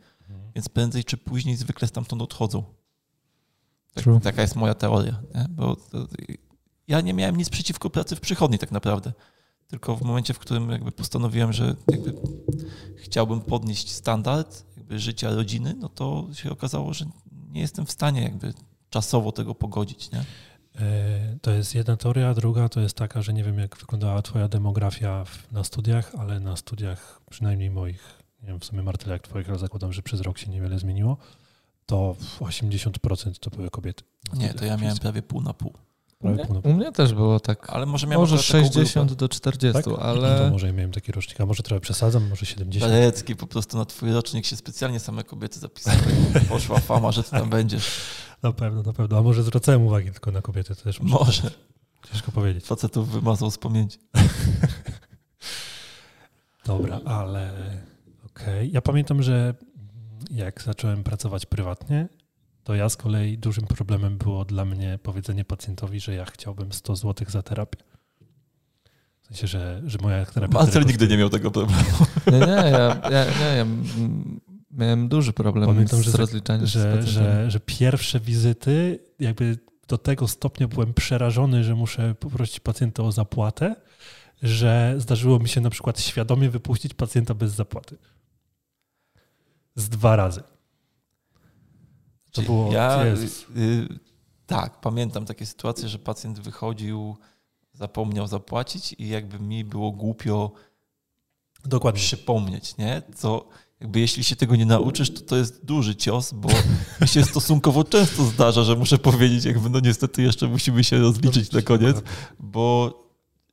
więc prędzej czy później zwykle stamtąd odchodzą. Tak, taka jest moja teoria. Nie? Bo to, ja nie miałem nic przeciwko pracy w przychodni tak naprawdę. Tylko w momencie, w którym jakby postanowiłem, że jakby chciałbym podnieść standard życia rodziny, no to się okazało, że nie jestem w stanie jakby czasowo tego pogodzić. Nie? E, To jest jedna teoria, druga to jest taka, że nie wiem, jak wyglądała twoja demografia w, na studiach, ale na studiach przynajmniej moich, nie wiem, w sumie Martyle, jak twoich, ale zakładam, że przez rok się niewiele zmieniło, to 80% to były kobiety. Nie, to ja miałem prawie pół na pół. Prawie pół na pół. u mnie też było tak. Ale może miałem Może akurat taką 60 grupę. do 40, Tak? To ale może ja miałem taki rocznik, a może trochę przesadzam, może 70. Berecki, po prostu na twój rocznik się specjalnie same kobiety zapisały. Poszła fama, że ty tam będziesz. Na pewno, na pewno. A może zwracałem uwagę tylko na kobiety, to też może. Może. Ciężko powiedzieć. Facetów wymazał z pamięci. Dobra, ale okej. Ja pamiętam, że jak zacząłem pracować prywatnie, to ja z kolei dużym problemem było dla mnie powiedzenie pacjentowi, że ja chciałbym 100 zł za terapię. W sensie, że, że moja terapia... Marcel nigdy nie miał tego problemu. nie, nie, ja, ja, nie, ja mm, miałem duży problem Pamiętam, z że za- rozliczaniem z że, pacjentem. że, że pierwsze wizyty, jakby do tego stopnia byłem przerażony, że muszę poprosić pacjenta o zapłatę, że zdarzyło mi się na przykład świadomie wypuścić pacjenta bez zapłaty. Z dwa razy. To było. Ja, Jezus. y, tak, pamiętam takie sytuacje, że pacjent wychodził, zapomniał zapłacić i jakby mi było głupio Dokładnie. przypomnieć, nie? Co jakby jeśli się tego nie nauczysz, to to jest duży cios, bo mi się stosunkowo często zdarza, że muszę powiedzieć, jakby no niestety jeszcze musimy się rozliczyć na koniec, bo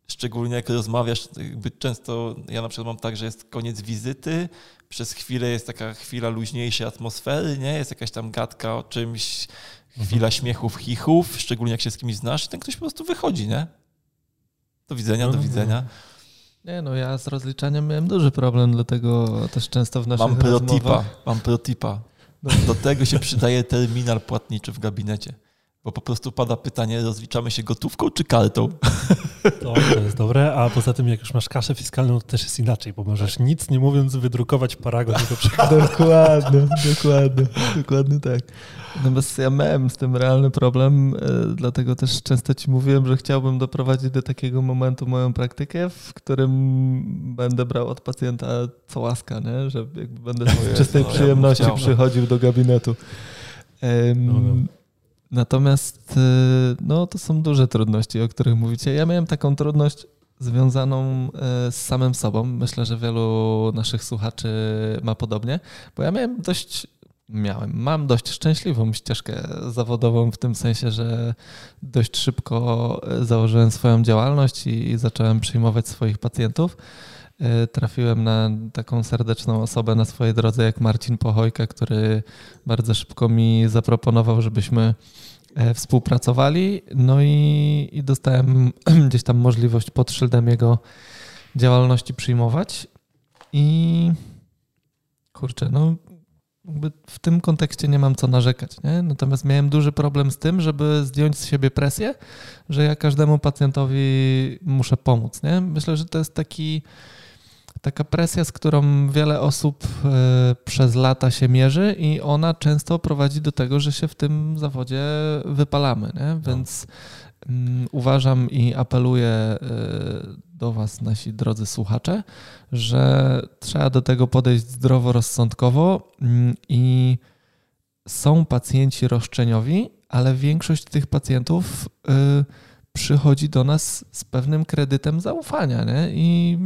szczególnie jak rozmawiasz, jakby często ja na przykład mam tak, że jest koniec wizyty, przez chwilę jest taka chwila luźniejszej atmosfery, nie? Jest jakaś tam gadka o czymś, chwila śmiechów, chichów, szczególnie jak się z kimś znasz i ten ktoś po prostu wychodzi, nie? Do widzenia, do no. widzenia. Nie, no ja z rozliczaniem miałem duży problem, dlatego też często w naszych Mam protipa, rozmowach... mam protipa. No. Do tego się przydaje terminal płatniczy w gabinecie. Bo po prostu pada pytanie, rozliczamy się gotówką czy kartą? To, to jest dobre, a poza tym jak już masz kaszę fiskalną, to też jest inaczej, bo możesz nic nie mówiąc wydrukować paragon tego przykładu. Dokładnie, dokładnie, dokładnie tak. Natomiast ja miałem z tym realny problem, e, dlatego też często ci mówiłem, że chciałbym doprowadzić do takiego momentu moją praktykę, w którym będę brał od pacjenta co łaska, nie? że jakby będę z czystej ja przyjemności chciał. przychodził do gabinetu. Em, No, no. Natomiast e, no, to są duże trudności, o których mówicie. Ja miałem taką trudność związaną e, z samym sobą. Myślę, że wielu naszych słuchaczy ma podobnie, bo ja miałem dość miałem. Mam dość szczęśliwą ścieżkę zawodową w tym sensie, że dość szybko założyłem swoją działalność i zacząłem przyjmować swoich pacjentów. E, trafiłem na taką serdeczną osobę na swojej drodze jak Marcin Pochojka, który bardzo szybko mi zaproponował, żebyśmy e, współpracowali. No i, i dostałem gdzieś tam możliwość pod szyldem jego działalności przyjmować. I kurczę, no w tym kontekście nie mam co narzekać. Nie? Natomiast miałem duży problem z tym, żeby zdjąć z siebie presję, że ja każdemu pacjentowi muszę pomóc. Nie? Myślę, że to jest taki, taka presja, z którą wiele osób e, przez lata się mierzy i ona często prowadzi do tego, że się w tym zawodzie wypalamy. Nie? No. Więc mm, uważam i apeluję e, do Was, nasi drodzy słuchacze, że trzeba do tego podejść zdroworozsądkowo mm, i są pacjenci roszczeniowi, ale większość tych pacjentów y, przychodzi do nas z pewnym kredytem zaufania nie? i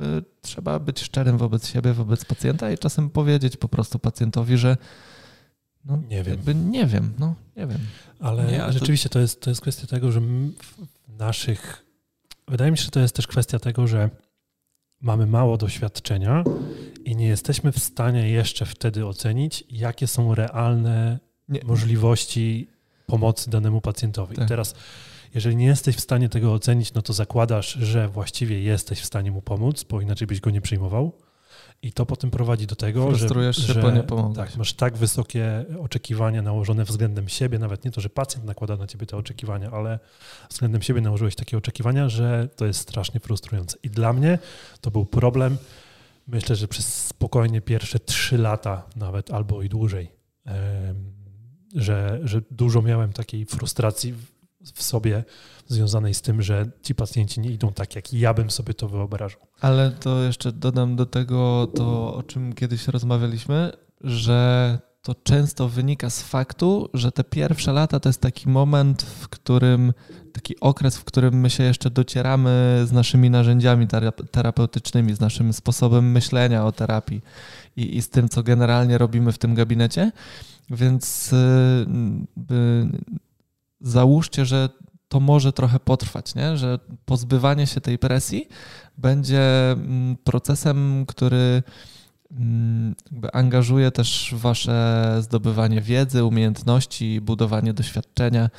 y, trzeba być szczerym wobec siebie, wobec pacjenta i czasem powiedzieć po prostu pacjentowi, że no, nie wiem. nie wiem, no nie wiem. Ale nie, rzeczywiście to... to... jest, to jest kwestia tego, że w naszych Wydaje mi się, że to jest też kwestia tego, że mamy mało doświadczenia i nie jesteśmy w stanie jeszcze wtedy ocenić, jakie są realne nie. możliwości pomocy danemu pacjentowi. Tak. Teraz, jeżeli nie jesteś w stanie tego ocenić, no to zakładasz, że właściwie jesteś w stanie mu pomóc, bo inaczej byś go nie przyjmował. I to potem prowadzi do tego, Frustrujesz że, się, że nie pomogłeś. tak, masz tak wysokie oczekiwania nałożone względem siebie, nawet nie to, że pacjent nakłada na ciebie te oczekiwania, ale względem siebie nałożyłeś takie oczekiwania, że to jest strasznie frustrujące. I dla mnie to był problem, myślę, że przez spokojnie pierwsze trzy lata nawet, albo i dłużej, że, że dużo miałem takiej frustracji w sobie związanej z tym, że ci pacjenci nie idą tak, jak ja bym sobie to wyobrażał. Ale to jeszcze dodam do tego to, o czym kiedyś rozmawialiśmy, że to często wynika z faktu, że te pierwsze lata to jest taki moment, w którym, taki okres, w którym my się jeszcze docieramy z naszymi narzędziami terapeutycznymi, z naszym sposobem myślenia o terapii i, i z tym, co generalnie robimy w tym gabinecie. Więc y, załóżcie, że to może trochę potrwać, nie? że pozbywanie się tej presji będzie mm, procesem, który mm, angażuje też wasze zdobywanie wiedzy, umiejętności, budowanie doświadczenia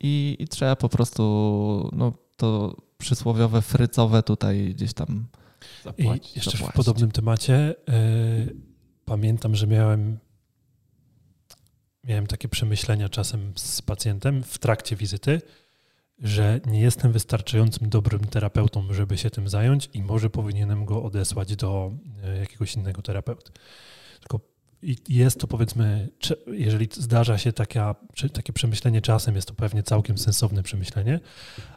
i, i trzeba po prostu no, to przysłowiowe frycowe tutaj gdzieś tam zapłacić. I jeszcze zapłacić. w podobnym temacie yy, pamiętam, że miałem miałem takie przemyślenia czasem z pacjentem w trakcie wizyty, że nie jestem wystarczającym dobrym terapeutą, żeby się tym zająć i może powinienem go odesłać do e, jakiegoś innego terapeuty. Tylko jest to powiedzmy, jeżeli zdarza się taka, takie przemyślenie czasem, jest to pewnie całkiem sensowne przemyślenie,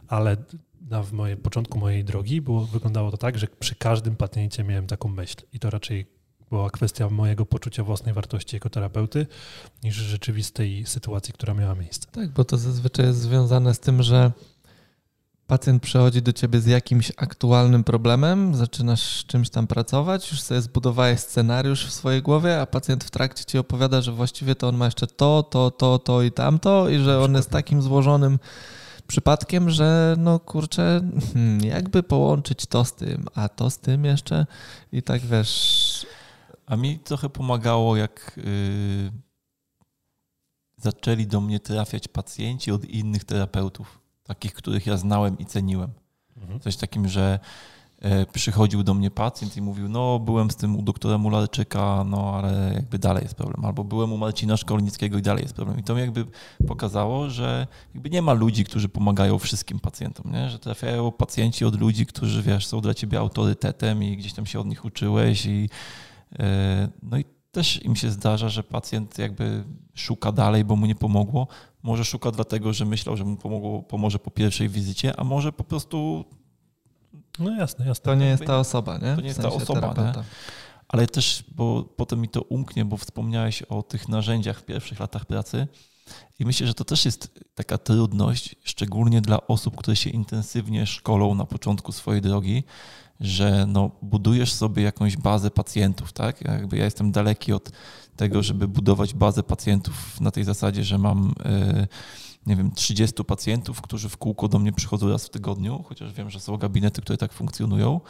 ale na w moje, początku mojej drogi było, wyglądało to tak, że przy każdym pacjencie miałem taką myśl i to raczej była kwestia mojego poczucia własnej wartości jako terapeuty niż rzeczywistej sytuacji, która miała miejsce. Tak, bo to zazwyczaj jest związane z tym, że pacjent przychodzi do ciebie z jakimś aktualnym problemem, zaczynasz czymś tam pracować, już sobie zbudowałeś scenariusz w swojej głowie, a pacjent w trakcie ci opowiada, że właściwie to on ma jeszcze to, to, to, to i tamto i że on jest takim złożonym przypadkiem, że no kurczę, hmm, jakby połączyć to z tym, a to z tym jeszcze i tak wiesz, a mi trochę pomagało, jak yy, zaczęli do mnie trafiać pacjenci od innych terapeutów, takich, których ja znałem i ceniłem. Mhm. Coś takim, że e, przychodził do mnie pacjent i mówił, no byłem z tym u doktora Mularczyka, no ale jakby dalej jest problem. Albo byłem u Marcina Szkolnickiego i dalej jest problem. I to mi jakby pokazało, że jakby nie ma ludzi, którzy pomagają wszystkim pacjentom, nie? że trafiają pacjenci od ludzi, którzy wiesz, są dla ciebie autorytetem i gdzieś tam się od nich uczyłeś i no i też im się zdarza, że pacjent jakby szuka dalej, bo mu nie pomogło. Może szuka dlatego, że myślał, że mu pomogło, pomoże po pierwszej wizycie, a może po prostu. No jasne, jasne. To nie jest ta osoba, nie? To nie jest w sensie ta osoba, nie? Ale też, bo potem mi to umknie, bo wspomniałeś o tych narzędziach w pierwszych latach pracy. I myślę, że to też jest taka trudność, szczególnie dla osób, które się intensywnie szkolą na początku swojej drogi, że no, budujesz sobie jakąś bazę pacjentów, tak? Jakby ja jestem daleki od tego, żeby budować bazę pacjentów na tej zasadzie, że mam e, nie wiem, 30 pacjentów, którzy w kółko do mnie przychodzą raz w tygodniu, chociaż wiem, że są gabinety, które tak funkcjonują.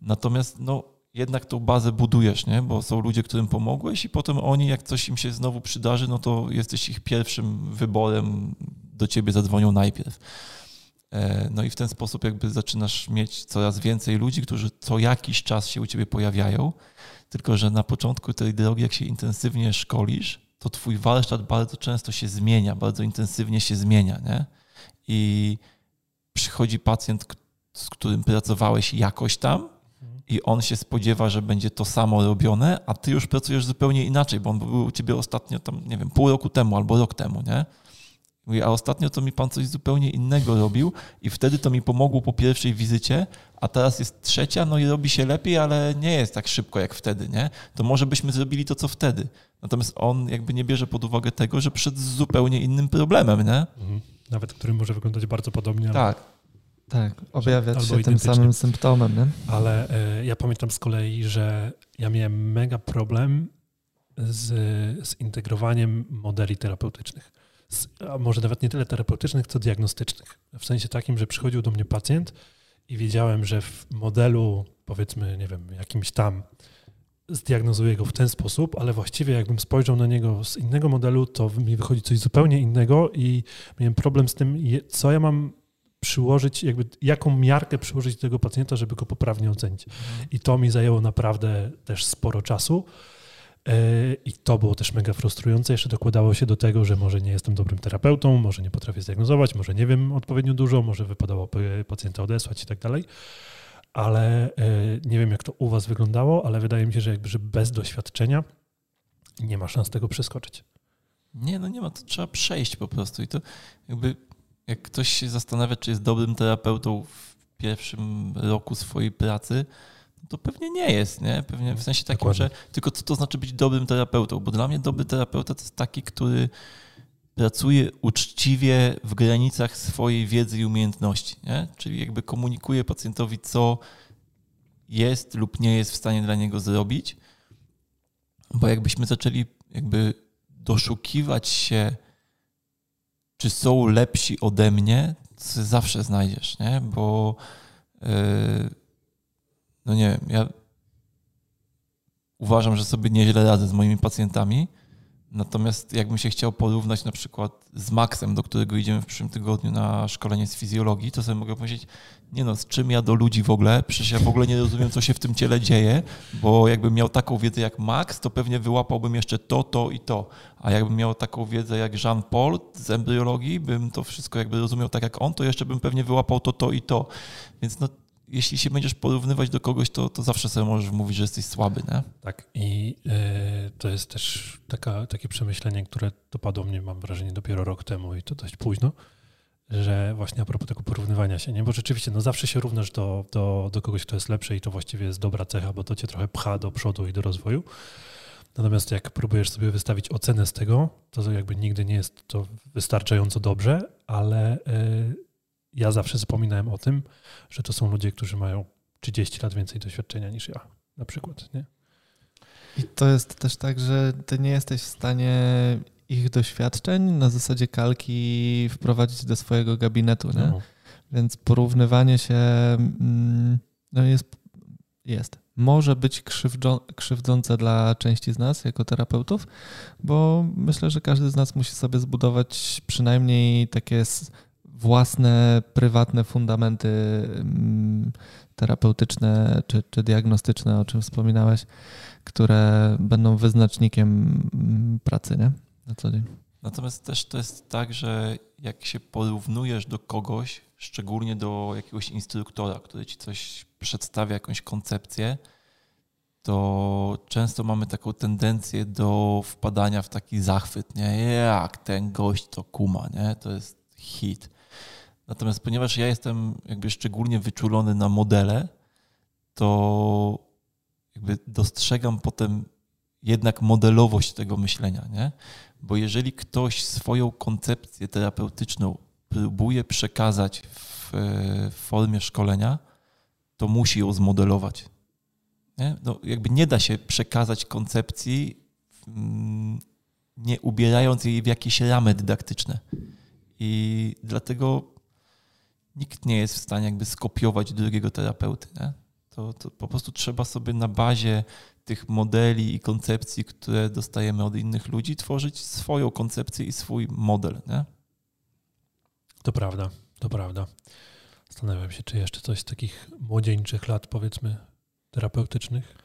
Natomiast no, jednak tą bazę budujesz, nie? bo są ludzie, którym pomogłeś i potem oni, jak coś im się znowu przydarzy, no to jesteś ich pierwszym wyborem, do ciebie zadzwonią najpierw. E, no i w ten sposób jakby zaczynasz mieć coraz więcej ludzi, którzy co jakiś czas się u ciebie pojawiają, tylko że na początku tej drogi, jak się intensywnie szkolisz, to twój warsztat bardzo często się zmienia, bardzo intensywnie się zmienia, nie? I przychodzi pacjent, z którym pracowałeś jakoś tam i on się spodziewa, że będzie to samo robione, a ty już pracujesz zupełnie inaczej, bo on był u ciebie ostatnio tam, nie wiem, pół roku temu albo rok temu, nie? Mówi, a ostatnio to mi pan coś zupełnie innego robił i wtedy to mi pomogło po pierwszej wizycie, a teraz jest trzecia, no i robi się lepiej, ale nie jest tak szybko jak wtedy, nie? To może byśmy zrobili to, co wtedy. Natomiast on jakby nie bierze pod uwagę tego, że przed zupełnie innym problemem, nie? Mhm. Nawet który może wyglądać bardzo podobnie. Tak. Tak, objawiać się tym samym symptomem. Nie? Ale y, ja pamiętam z kolei, że ja miałem mega problem z, z integrowaniem modeli terapeutycznych a może nawet nie tyle terapeutycznych, co diagnostycznych. W sensie takim, że przychodził do mnie pacjent i wiedziałem, że w modelu, powiedzmy, nie wiem, jakimś tam, zdiagnozuję go w ten sposób, ale właściwie jakbym spojrzał na niego z innego modelu, to mi wychodzi coś zupełnie innego i miałem problem z tym, co ja mam przyłożyć, jakby jaką miarkę przyłożyć do tego pacjenta, żeby go poprawnie ocenić. Mhm. I to mi zajęło naprawdę też sporo czasu. E, I to było też mega frustrujące. Jeszcze dokładało się do tego, że może nie jestem dobrym terapeutą, może nie potrafię zdiagnozować, może nie wiem odpowiednio dużo, może wypadało pacjenta odesłać i tak dalej. Ale e, nie wiem, jak to u Was wyglądało, ale wydaje mi się, że, jakby, że bez doświadczenia nie ma szans tego przeskoczyć. Nie, no nie ma, to trzeba przejść po prostu. I to jakby, jak ktoś się zastanawia, czy jest dobrym terapeutą w pierwszym roku swojej pracy, to pewnie nie jest, nie? Pewnie w sensie takim, Dokładnie. że tylko co to znaczy być dobrym terapeutą, bo dla mnie dobry terapeuta to jest taki, który pracuje uczciwie w granicach swojej wiedzy i umiejętności, nie? Czyli jakby komunikuje pacjentowi, co jest lub nie jest w stanie dla niego zrobić, bo jakbyśmy zaczęli jakby doszukiwać się, czy są lepsi ode mnie, to zawsze znajdziesz, nie? Bo yy, no nie wiem, ja uważam, że sobie nieźle radzę z moimi pacjentami, natomiast jakbym się chciał porównać na przykład z Maxem, do którego idziemy w przyszłym tygodniu na szkolenie z fizjologii, to sobie mogę powiedzieć, nie no, z czym ja do ludzi w ogóle, przecież ja w ogóle nie rozumiem, co się w tym ciele dzieje, bo jakbym miał taką wiedzę jak Max, to pewnie wyłapałbym jeszcze to, to i to, a jakbym miał taką wiedzę jak Jean-Paul z embryologii, bym to wszystko jakby rozumiał tak jak on, to jeszcze bym pewnie wyłapał to, to i to. Więc no, jeśli się będziesz porównywać do kogoś, to, to zawsze sobie możesz mówić, że jesteś słaby, nie? Tak i y, to jest też taka, takie przemyślenie, które dopadło mnie, mam wrażenie, dopiero rok temu i to dość późno, że właśnie a propos tego porównywania się, nie? Bo rzeczywiście, no zawsze się równasz do, do, do kogoś, kto jest lepszy i to właściwie jest dobra cecha, bo to cię trochę pcha do przodu i do rozwoju. Natomiast jak próbujesz sobie wystawić ocenę z tego, to jakby nigdy nie jest to wystarczająco dobrze, ale y, ja zawsze zapominałem o tym, że to są ludzie, którzy mają 30 lat więcej doświadczenia niż ja, na przykład. Nie? I to jest też tak, że ty nie jesteś w stanie ich doświadczeń na zasadzie kalki wprowadzić do swojego gabinetu, nie? No. Więc porównywanie się mm, no jest, jest. Może być krzywdzące dla części z nas jako terapeutów, bo myślę, że każdy z nas musi sobie zbudować przynajmniej takie własne, prywatne fundamenty mm, terapeutyczne czy, czy diagnostyczne, o czym wspominałeś, które będą wyznacznikiem mm, pracy nie? na co dzień. Natomiast też to jest tak, że jak się porównujesz do kogoś, szczególnie do jakiegoś instruktora, który ci coś przedstawia, jakąś koncepcję, to często mamy taką tendencję do wpadania w taki zachwyt, nie? Jak ten gość to kuma, nie? To jest hit. Natomiast ponieważ ja jestem jakby szczególnie wyczulony na modele, to jakby dostrzegam potem jednak modelowość tego myślenia, nie? Bo jeżeli ktoś swoją koncepcję terapeutyczną próbuje przekazać w, w formie szkolenia, to musi ją zmodelować. Nie? No, jakby nie da się przekazać koncepcji, mm, nie ubierając jej w jakieś ramy dydaktyczne. I dlatego nikt nie jest w stanie jakby skopiować drugiego terapeuty. Nie? To, to po prostu trzeba sobie na bazie tych modeli i koncepcji, które dostajemy od innych ludzi, tworzyć swoją koncepcję i swój model. Nie? To prawda, to prawda. Zastanawiam się, czy jeszcze coś z takich młodzieńczych lat, powiedzmy, terapeutycznych.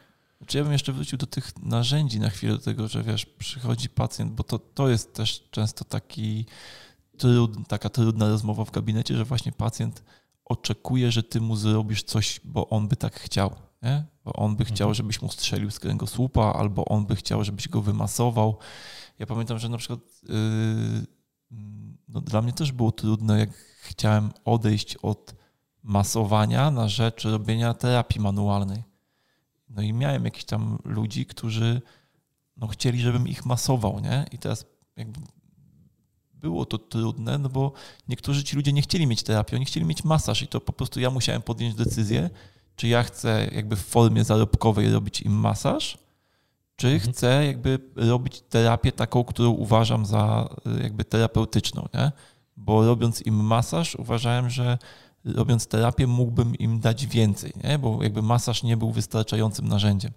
Czy ja bym jeszcze wrócił do tych narzędzi na chwilę, do tego, że wiesz, przychodzi pacjent, bo to, to jest też często taki trud, taka trudna rozmowa w gabinecie, że właśnie pacjent oczekuje, że ty mu zrobisz coś, bo on by tak chciał. Nie? Bo on by chciał, mhm. żebyś mu strzelił z kręgosłupa, albo on by chciał, żebyś go wymasował. Ja pamiętam, że na przykład yy, no, dla mnie też było trudne, jak chciałem odejść od masowania na rzecz robienia terapii manualnej. No i miałem jakichś tam ludzi, którzy no, chcieli, żebym ich masował, nie? I teraz jakby było to trudne, no bo niektórzy ci ludzie nie chcieli mieć terapii, oni chcieli mieć masaż i to po prostu ja musiałem podjąć decyzję, czy ja chcę jakby w formie zarobkowej robić im masaż, czy mhm. chcę jakby robić terapię taką, którą uważam za jakby terapeutyczną, nie? Bo robiąc im masaż, uważałem, że robiąc terapię mógłbym im dać więcej, nie? bo jakby masaż nie był wystarczającym narzędziem.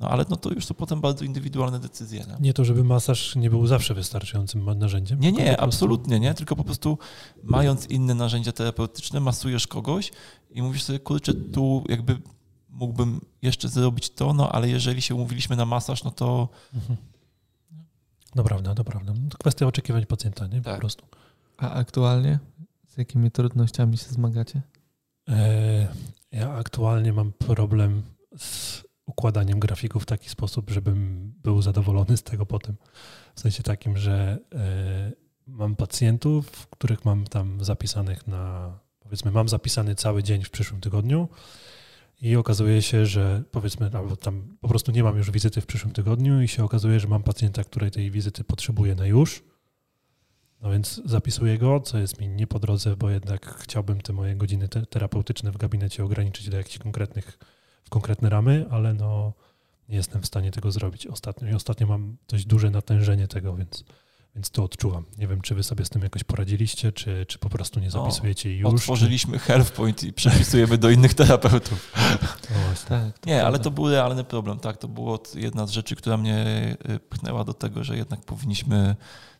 No ale no to już są potem bardzo indywidualne decyzje. Nie, nie to, żeby masaż nie był zawsze wystarczającym narzędziem. Nie, nie, absolutnie nie, tylko po prostu mając inne narzędzia terapeutyczne, masujesz kogoś i mówisz sobie, kurczę, tu jakby mógłbym jeszcze zrobić to, no ale jeżeli się umówiliśmy na masaż, no to... Mhm. No prawda, to prawda. No to kwestia oczekiwań pacjenta, nie? Po tak. prostu. A aktualnie z jakimi trudnościami się zmagacie? E, ja aktualnie mam problem z układaniem grafików w taki sposób, żebym był zadowolony z tego potem. W sensie takim, że e, mam pacjentów, których mam tam zapisanych na, powiedzmy, mam zapisany cały dzień w przyszłym tygodniu i okazuje się, że powiedzmy, albo tam po prostu nie mam już wizyty w przyszłym tygodniu i się okazuje, że mam pacjenta, której tej wizyty potrzebuję na już no więc zapisuję go, co jest mi nie po drodze, bo jednak chciałbym te moje godziny te terapeutyczne w gabinecie ograniczyć do jakichś konkretnych, w konkretne ramy, ale no nie jestem w stanie tego zrobić ostatnio. I ostatnio mam dość duże natężenie tego, więc, więc to odczuwam. Nie wiem, czy wy sobie z tym jakoś poradziliście, czy, czy po prostu nie zapisujecie no, już. Otworzyliśmy czy... HealthPoint i przepisujemy do innych terapeutów. No tak, nie, ale to był realny problem. Tak, to była jedna z rzeczy, która mnie y, pchnęła do tego, że jednak powinniśmy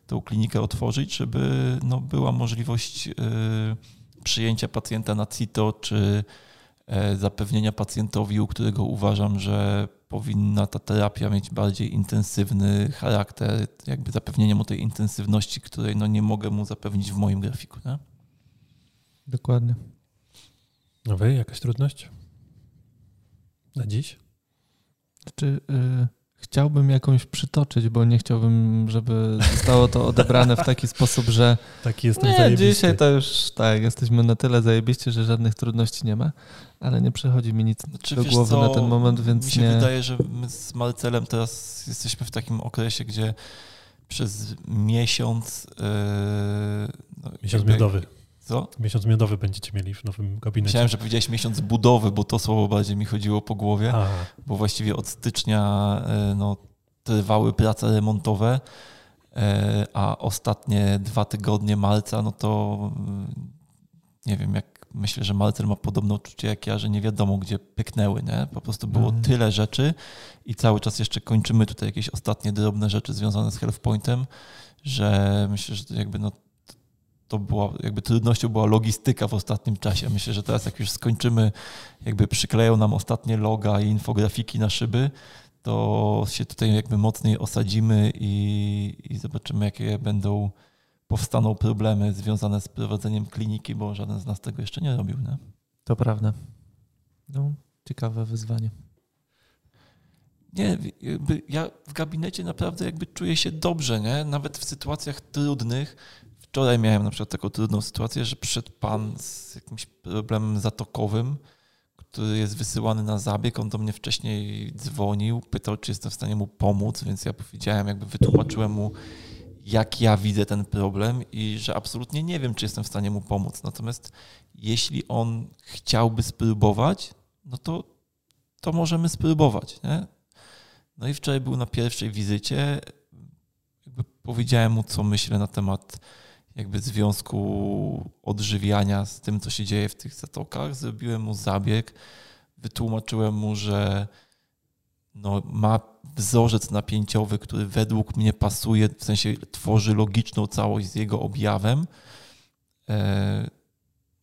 tą klinikę otworzyć, żeby no, była możliwość y, przyjęcia pacjenta na CITO, czy zapewnienia pacjentowi, u którego uważam, że powinna ta terapia mieć bardziej intensywny charakter, jakby zapewnienie mu tej intensywności, której no, nie mogę mu zapewnić w moim grafiku. Nie? Dokładnie. A wy, jakaś trudność? Na dziś? Czy y, Chciałbym jakąś przytoczyć, bo nie chciałbym, żeby zostało to odebrane w taki sposób, że. Taki jestem nie, zajebisty. dzisiaj to już tak, jesteśmy na tyle zajebiście, że żadnych trudności nie ma, ale nie przychodzi mi nic znaczy, do głowy co, na ten moment, więc. Mi się nie... wydaje, że my z Marcelem teraz jesteśmy w takim okresie, gdzie przez miesiąc. Yy, no, miesiąc jakby, miodowy. Co? Miesiąc miodowy będziecie mieli w nowym gabinecie. Myślałem, że powiedziałeś miesiąc budowy, bo to słowo bardziej mi chodziło po głowie, Aha. bo właściwie od stycznia e, no, trwały prace remontowe, e, a ostatnie dwa tygodnie marca, no to mm, nie wiem, jak myślę, że Marcel ma podobne uczucie jak ja, że nie wiadomo, gdzie pyknęły, nie? Po prostu było mhm. tyle rzeczy i cały czas jeszcze kończymy tutaj jakieś ostatnie drobne rzeczy związane z HealthPointem, że myślę, że jakby no to była, jakby trudnością była logistyka w ostatnim czasie. Myślę, że teraz jak już skończymy, jakby przykleją nam ostatnie loga i infografiki na szyby, to się tutaj jakby mocniej osadzimy i, i zobaczymy, jakie będą powstaną problemy związane z prowadzeniem kliniki, bo żaden z nas tego jeszcze nie robił. Nie? To prawda. No, ciekawe wyzwanie. Nie, ja w gabinecie naprawdę jakby czuję się dobrze, nie? Nawet w sytuacjach trudnych Wczoraj miałem na przykład taką trudną sytuację, że przyszedł pan z jakimś problemem zatokowym, który jest wysyłany na zabieg. On do mnie wcześniej dzwonił, pytał, czy jestem w stanie mu pomóc, więc ja powiedziałem, jakby wytłumaczyłem mu, jak ja widzę ten problem i że absolutnie nie wiem, czy jestem w stanie mu pomóc. Natomiast jeśli on chciałby spróbować, no to, to możemy spróbować. Nie? No i wczoraj był na pierwszej wizycie. Jakby powiedziałem mu, co myślę na temat jakby związku odżywiania z tym, co się dzieje w tych zatokach. Zrobiłem mu zabieg, wytłumaczyłem mu, że no, ma wzorzec napięciowy, który według mnie pasuje, w sensie tworzy logiczną całość z jego objawem. E,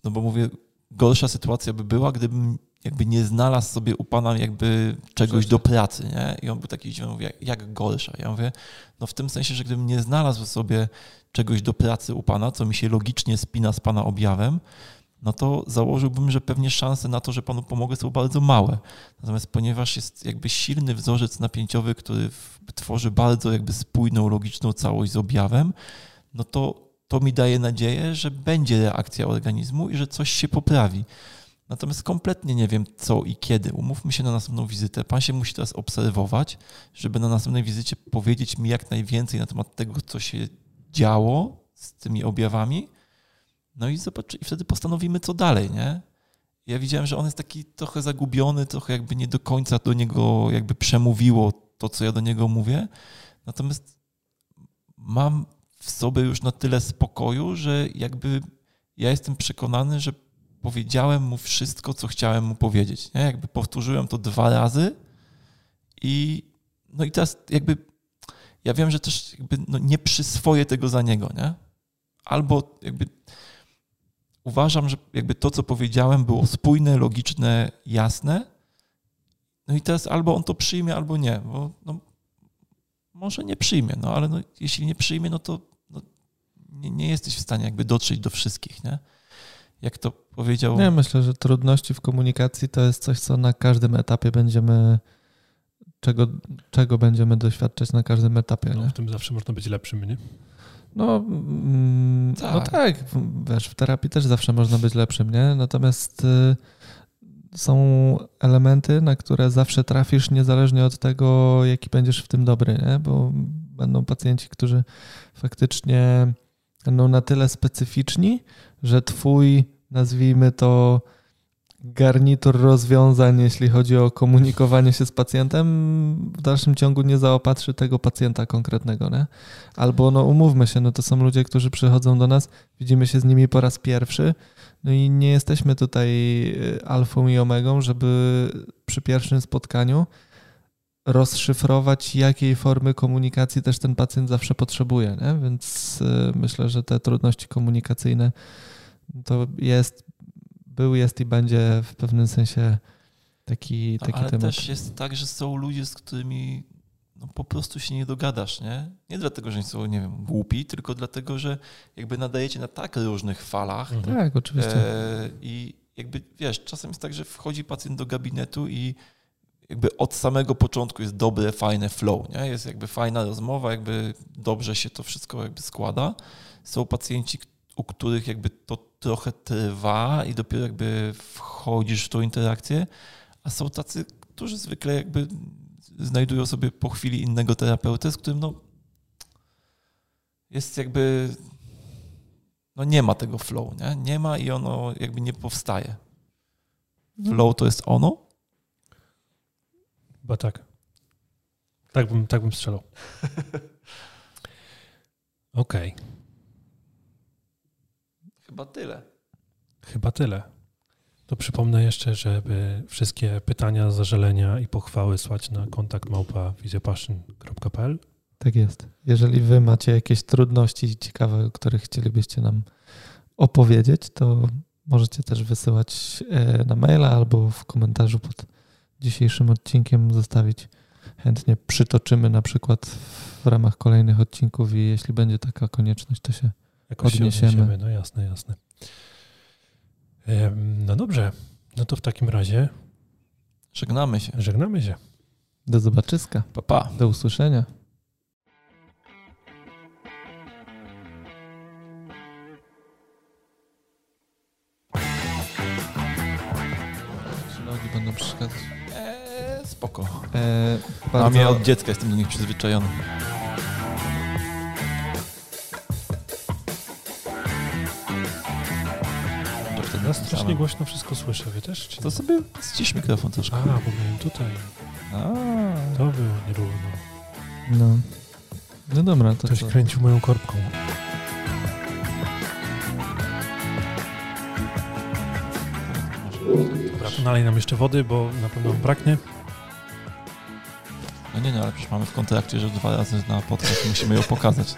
no bo mówię, gorsza sytuacja by była, gdybym jakby nie znalazł sobie u Pana jakby czegoś do pracy, nie? I on był taki zdziwiony, mówię, jak gorsza? Ja mówię, no w tym sensie, że gdybym nie znalazł sobie czegoś do pracy u Pana, co mi się logicznie spina z Pana objawem, no to założyłbym, że pewnie szanse na to, że Panu pomogę są bardzo małe. Natomiast ponieważ jest jakby silny wzorzec napięciowy, który tworzy bardzo jakby spójną, logiczną całość z objawem, no to to mi daje nadzieję, że będzie reakcja organizmu i że coś się poprawi. Natomiast kompletnie nie wiem co i kiedy. Umówmy się na następną wizytę. Pan się musi teraz obserwować, żeby na następnej wizycie powiedzieć mi jak najwięcej na temat tego, co się działo z tymi objawami. No i zobacz, i wtedy postanowimy, co dalej, nie? Ja widziałem, że on jest taki trochę zagubiony, trochę jakby nie do końca do niego jakby przemówiło to, co ja do niego mówię. Natomiast mam w sobie już na tyle spokoju, że jakby ja jestem przekonany, że powiedziałem mu wszystko, co chciałem mu powiedzieć. Nie? Jakby powtórzyłem to dwa razy i no i teraz jakby ja wiem, że też jakby no nie przyswoję tego za niego, nie? Albo jakby uważam, że jakby to, co powiedziałem, było spójne, logiczne, jasne. No i teraz albo on to przyjmie, albo nie, bo no, może nie przyjmie, no ale no, jeśli nie przyjmie, no to no, nie, nie jesteś w stanie jakby dotrzeć do wszystkich, nie? jak to powiedział. Nie, myślę, że trudności w komunikacji to jest coś, co na każdym etapie będziemy, czego, czego będziemy doświadczać na każdym etapie. No, w tym zawsze można być lepszym, nie? No, mm, no tak. no tak, wiesz, w terapii też zawsze można być lepszym, nie? Natomiast y, są elementy, na które zawsze trafisz, niezależnie od tego, jaki będziesz w tym dobry, nie? Bo będą pacjenci, którzy faktycznie będą na tyle specyficzni, że twój, nazwijmy to, garnitur rozwiązań, jeśli chodzi o komunikowanie się z pacjentem, w dalszym ciągu nie zaopatrzy tego pacjenta konkretnego, nie? Albo, no umówmy się, no to są ludzie, którzy przychodzą do nas, widzimy się z nimi po raz pierwszy, no i nie jesteśmy tutaj y, alfą i omegą, żeby przy pierwszym spotkaniu rozszyfrować, jakiej formy komunikacji też ten pacjent zawsze potrzebuje. Nie? Więc y, myślę, że te trudności komunikacyjne to jest, był, jest i będzie w pewnym sensie taki, taki Ale temat. też jest tak, że są ludzie, z którymi no, po prostu się nie dogadasz, nie? Nie dlatego, że oni są, nie wiem, głupi, tylko dlatego, że jakby nadajecie na tak różnych falach. Mhm. Tak, oczywiście. E, I jakby, wiesz, czasem jest tak, że wchodzi pacjent do gabinetu i jakby od samego początku jest dobre, fajne flow, nie? Jest jakby fajna rozmowa, jakby dobrze się to wszystko jakby składa. Są pacjenci, u których jakby to trochę trwa i dopiero jakby wchodzisz w tą interakcję, a są tacy, którzy zwykle jakby znajdują sobie po chwili innego terapeutę, z którym no jest jakby no nie ma tego flow, nie? Nie ma i ono jakby nie powstaje. Mhm. Flow to jest ono, Chyba tak. Tak bym, tak bym strzelał. Okej. Okay. Chyba tyle. Chyba tyle. To przypomnę jeszcze, żeby wszystkie pytania, zażalenia i pochwały słać na kontakt małpa Tak jest. Jeżeli wy macie jakieś trudności ciekawe, o których chcielibyście nam opowiedzieć, to możecie też wysyłać e, na maila albo w komentarzu pod dzisiejszym odcinkiem zostawić. Chętnie przytoczymy na przykład w ramach kolejnych odcinków i jeśli będzie taka konieczność, to się Jakoś odniesiemy. Się no jasne, jasne. No dobrze, no to w takim razie żegnamy się. Żegnamy się. Do zobaczyska. Pa, pa. Do usłyszenia. Przeszkadzać spoko. E, bardzo... Mam je od dziecka, jestem do nich przyzwyczajony. Ja strasznie głośno wszystko słyszę, wy też? Czy To sobie ścisz mikrofon troszkę. A, bo miałem tutaj. A. To było nierówno. No. No dobra, to Ktoś co? kręcił moją korbką. Dobra, to nalej nam jeszcze wody, bo na pewno nam braknie. No nie no, ale przecież mamy w kontrakcie, że dwa razy na podcast musimy ją pokazać.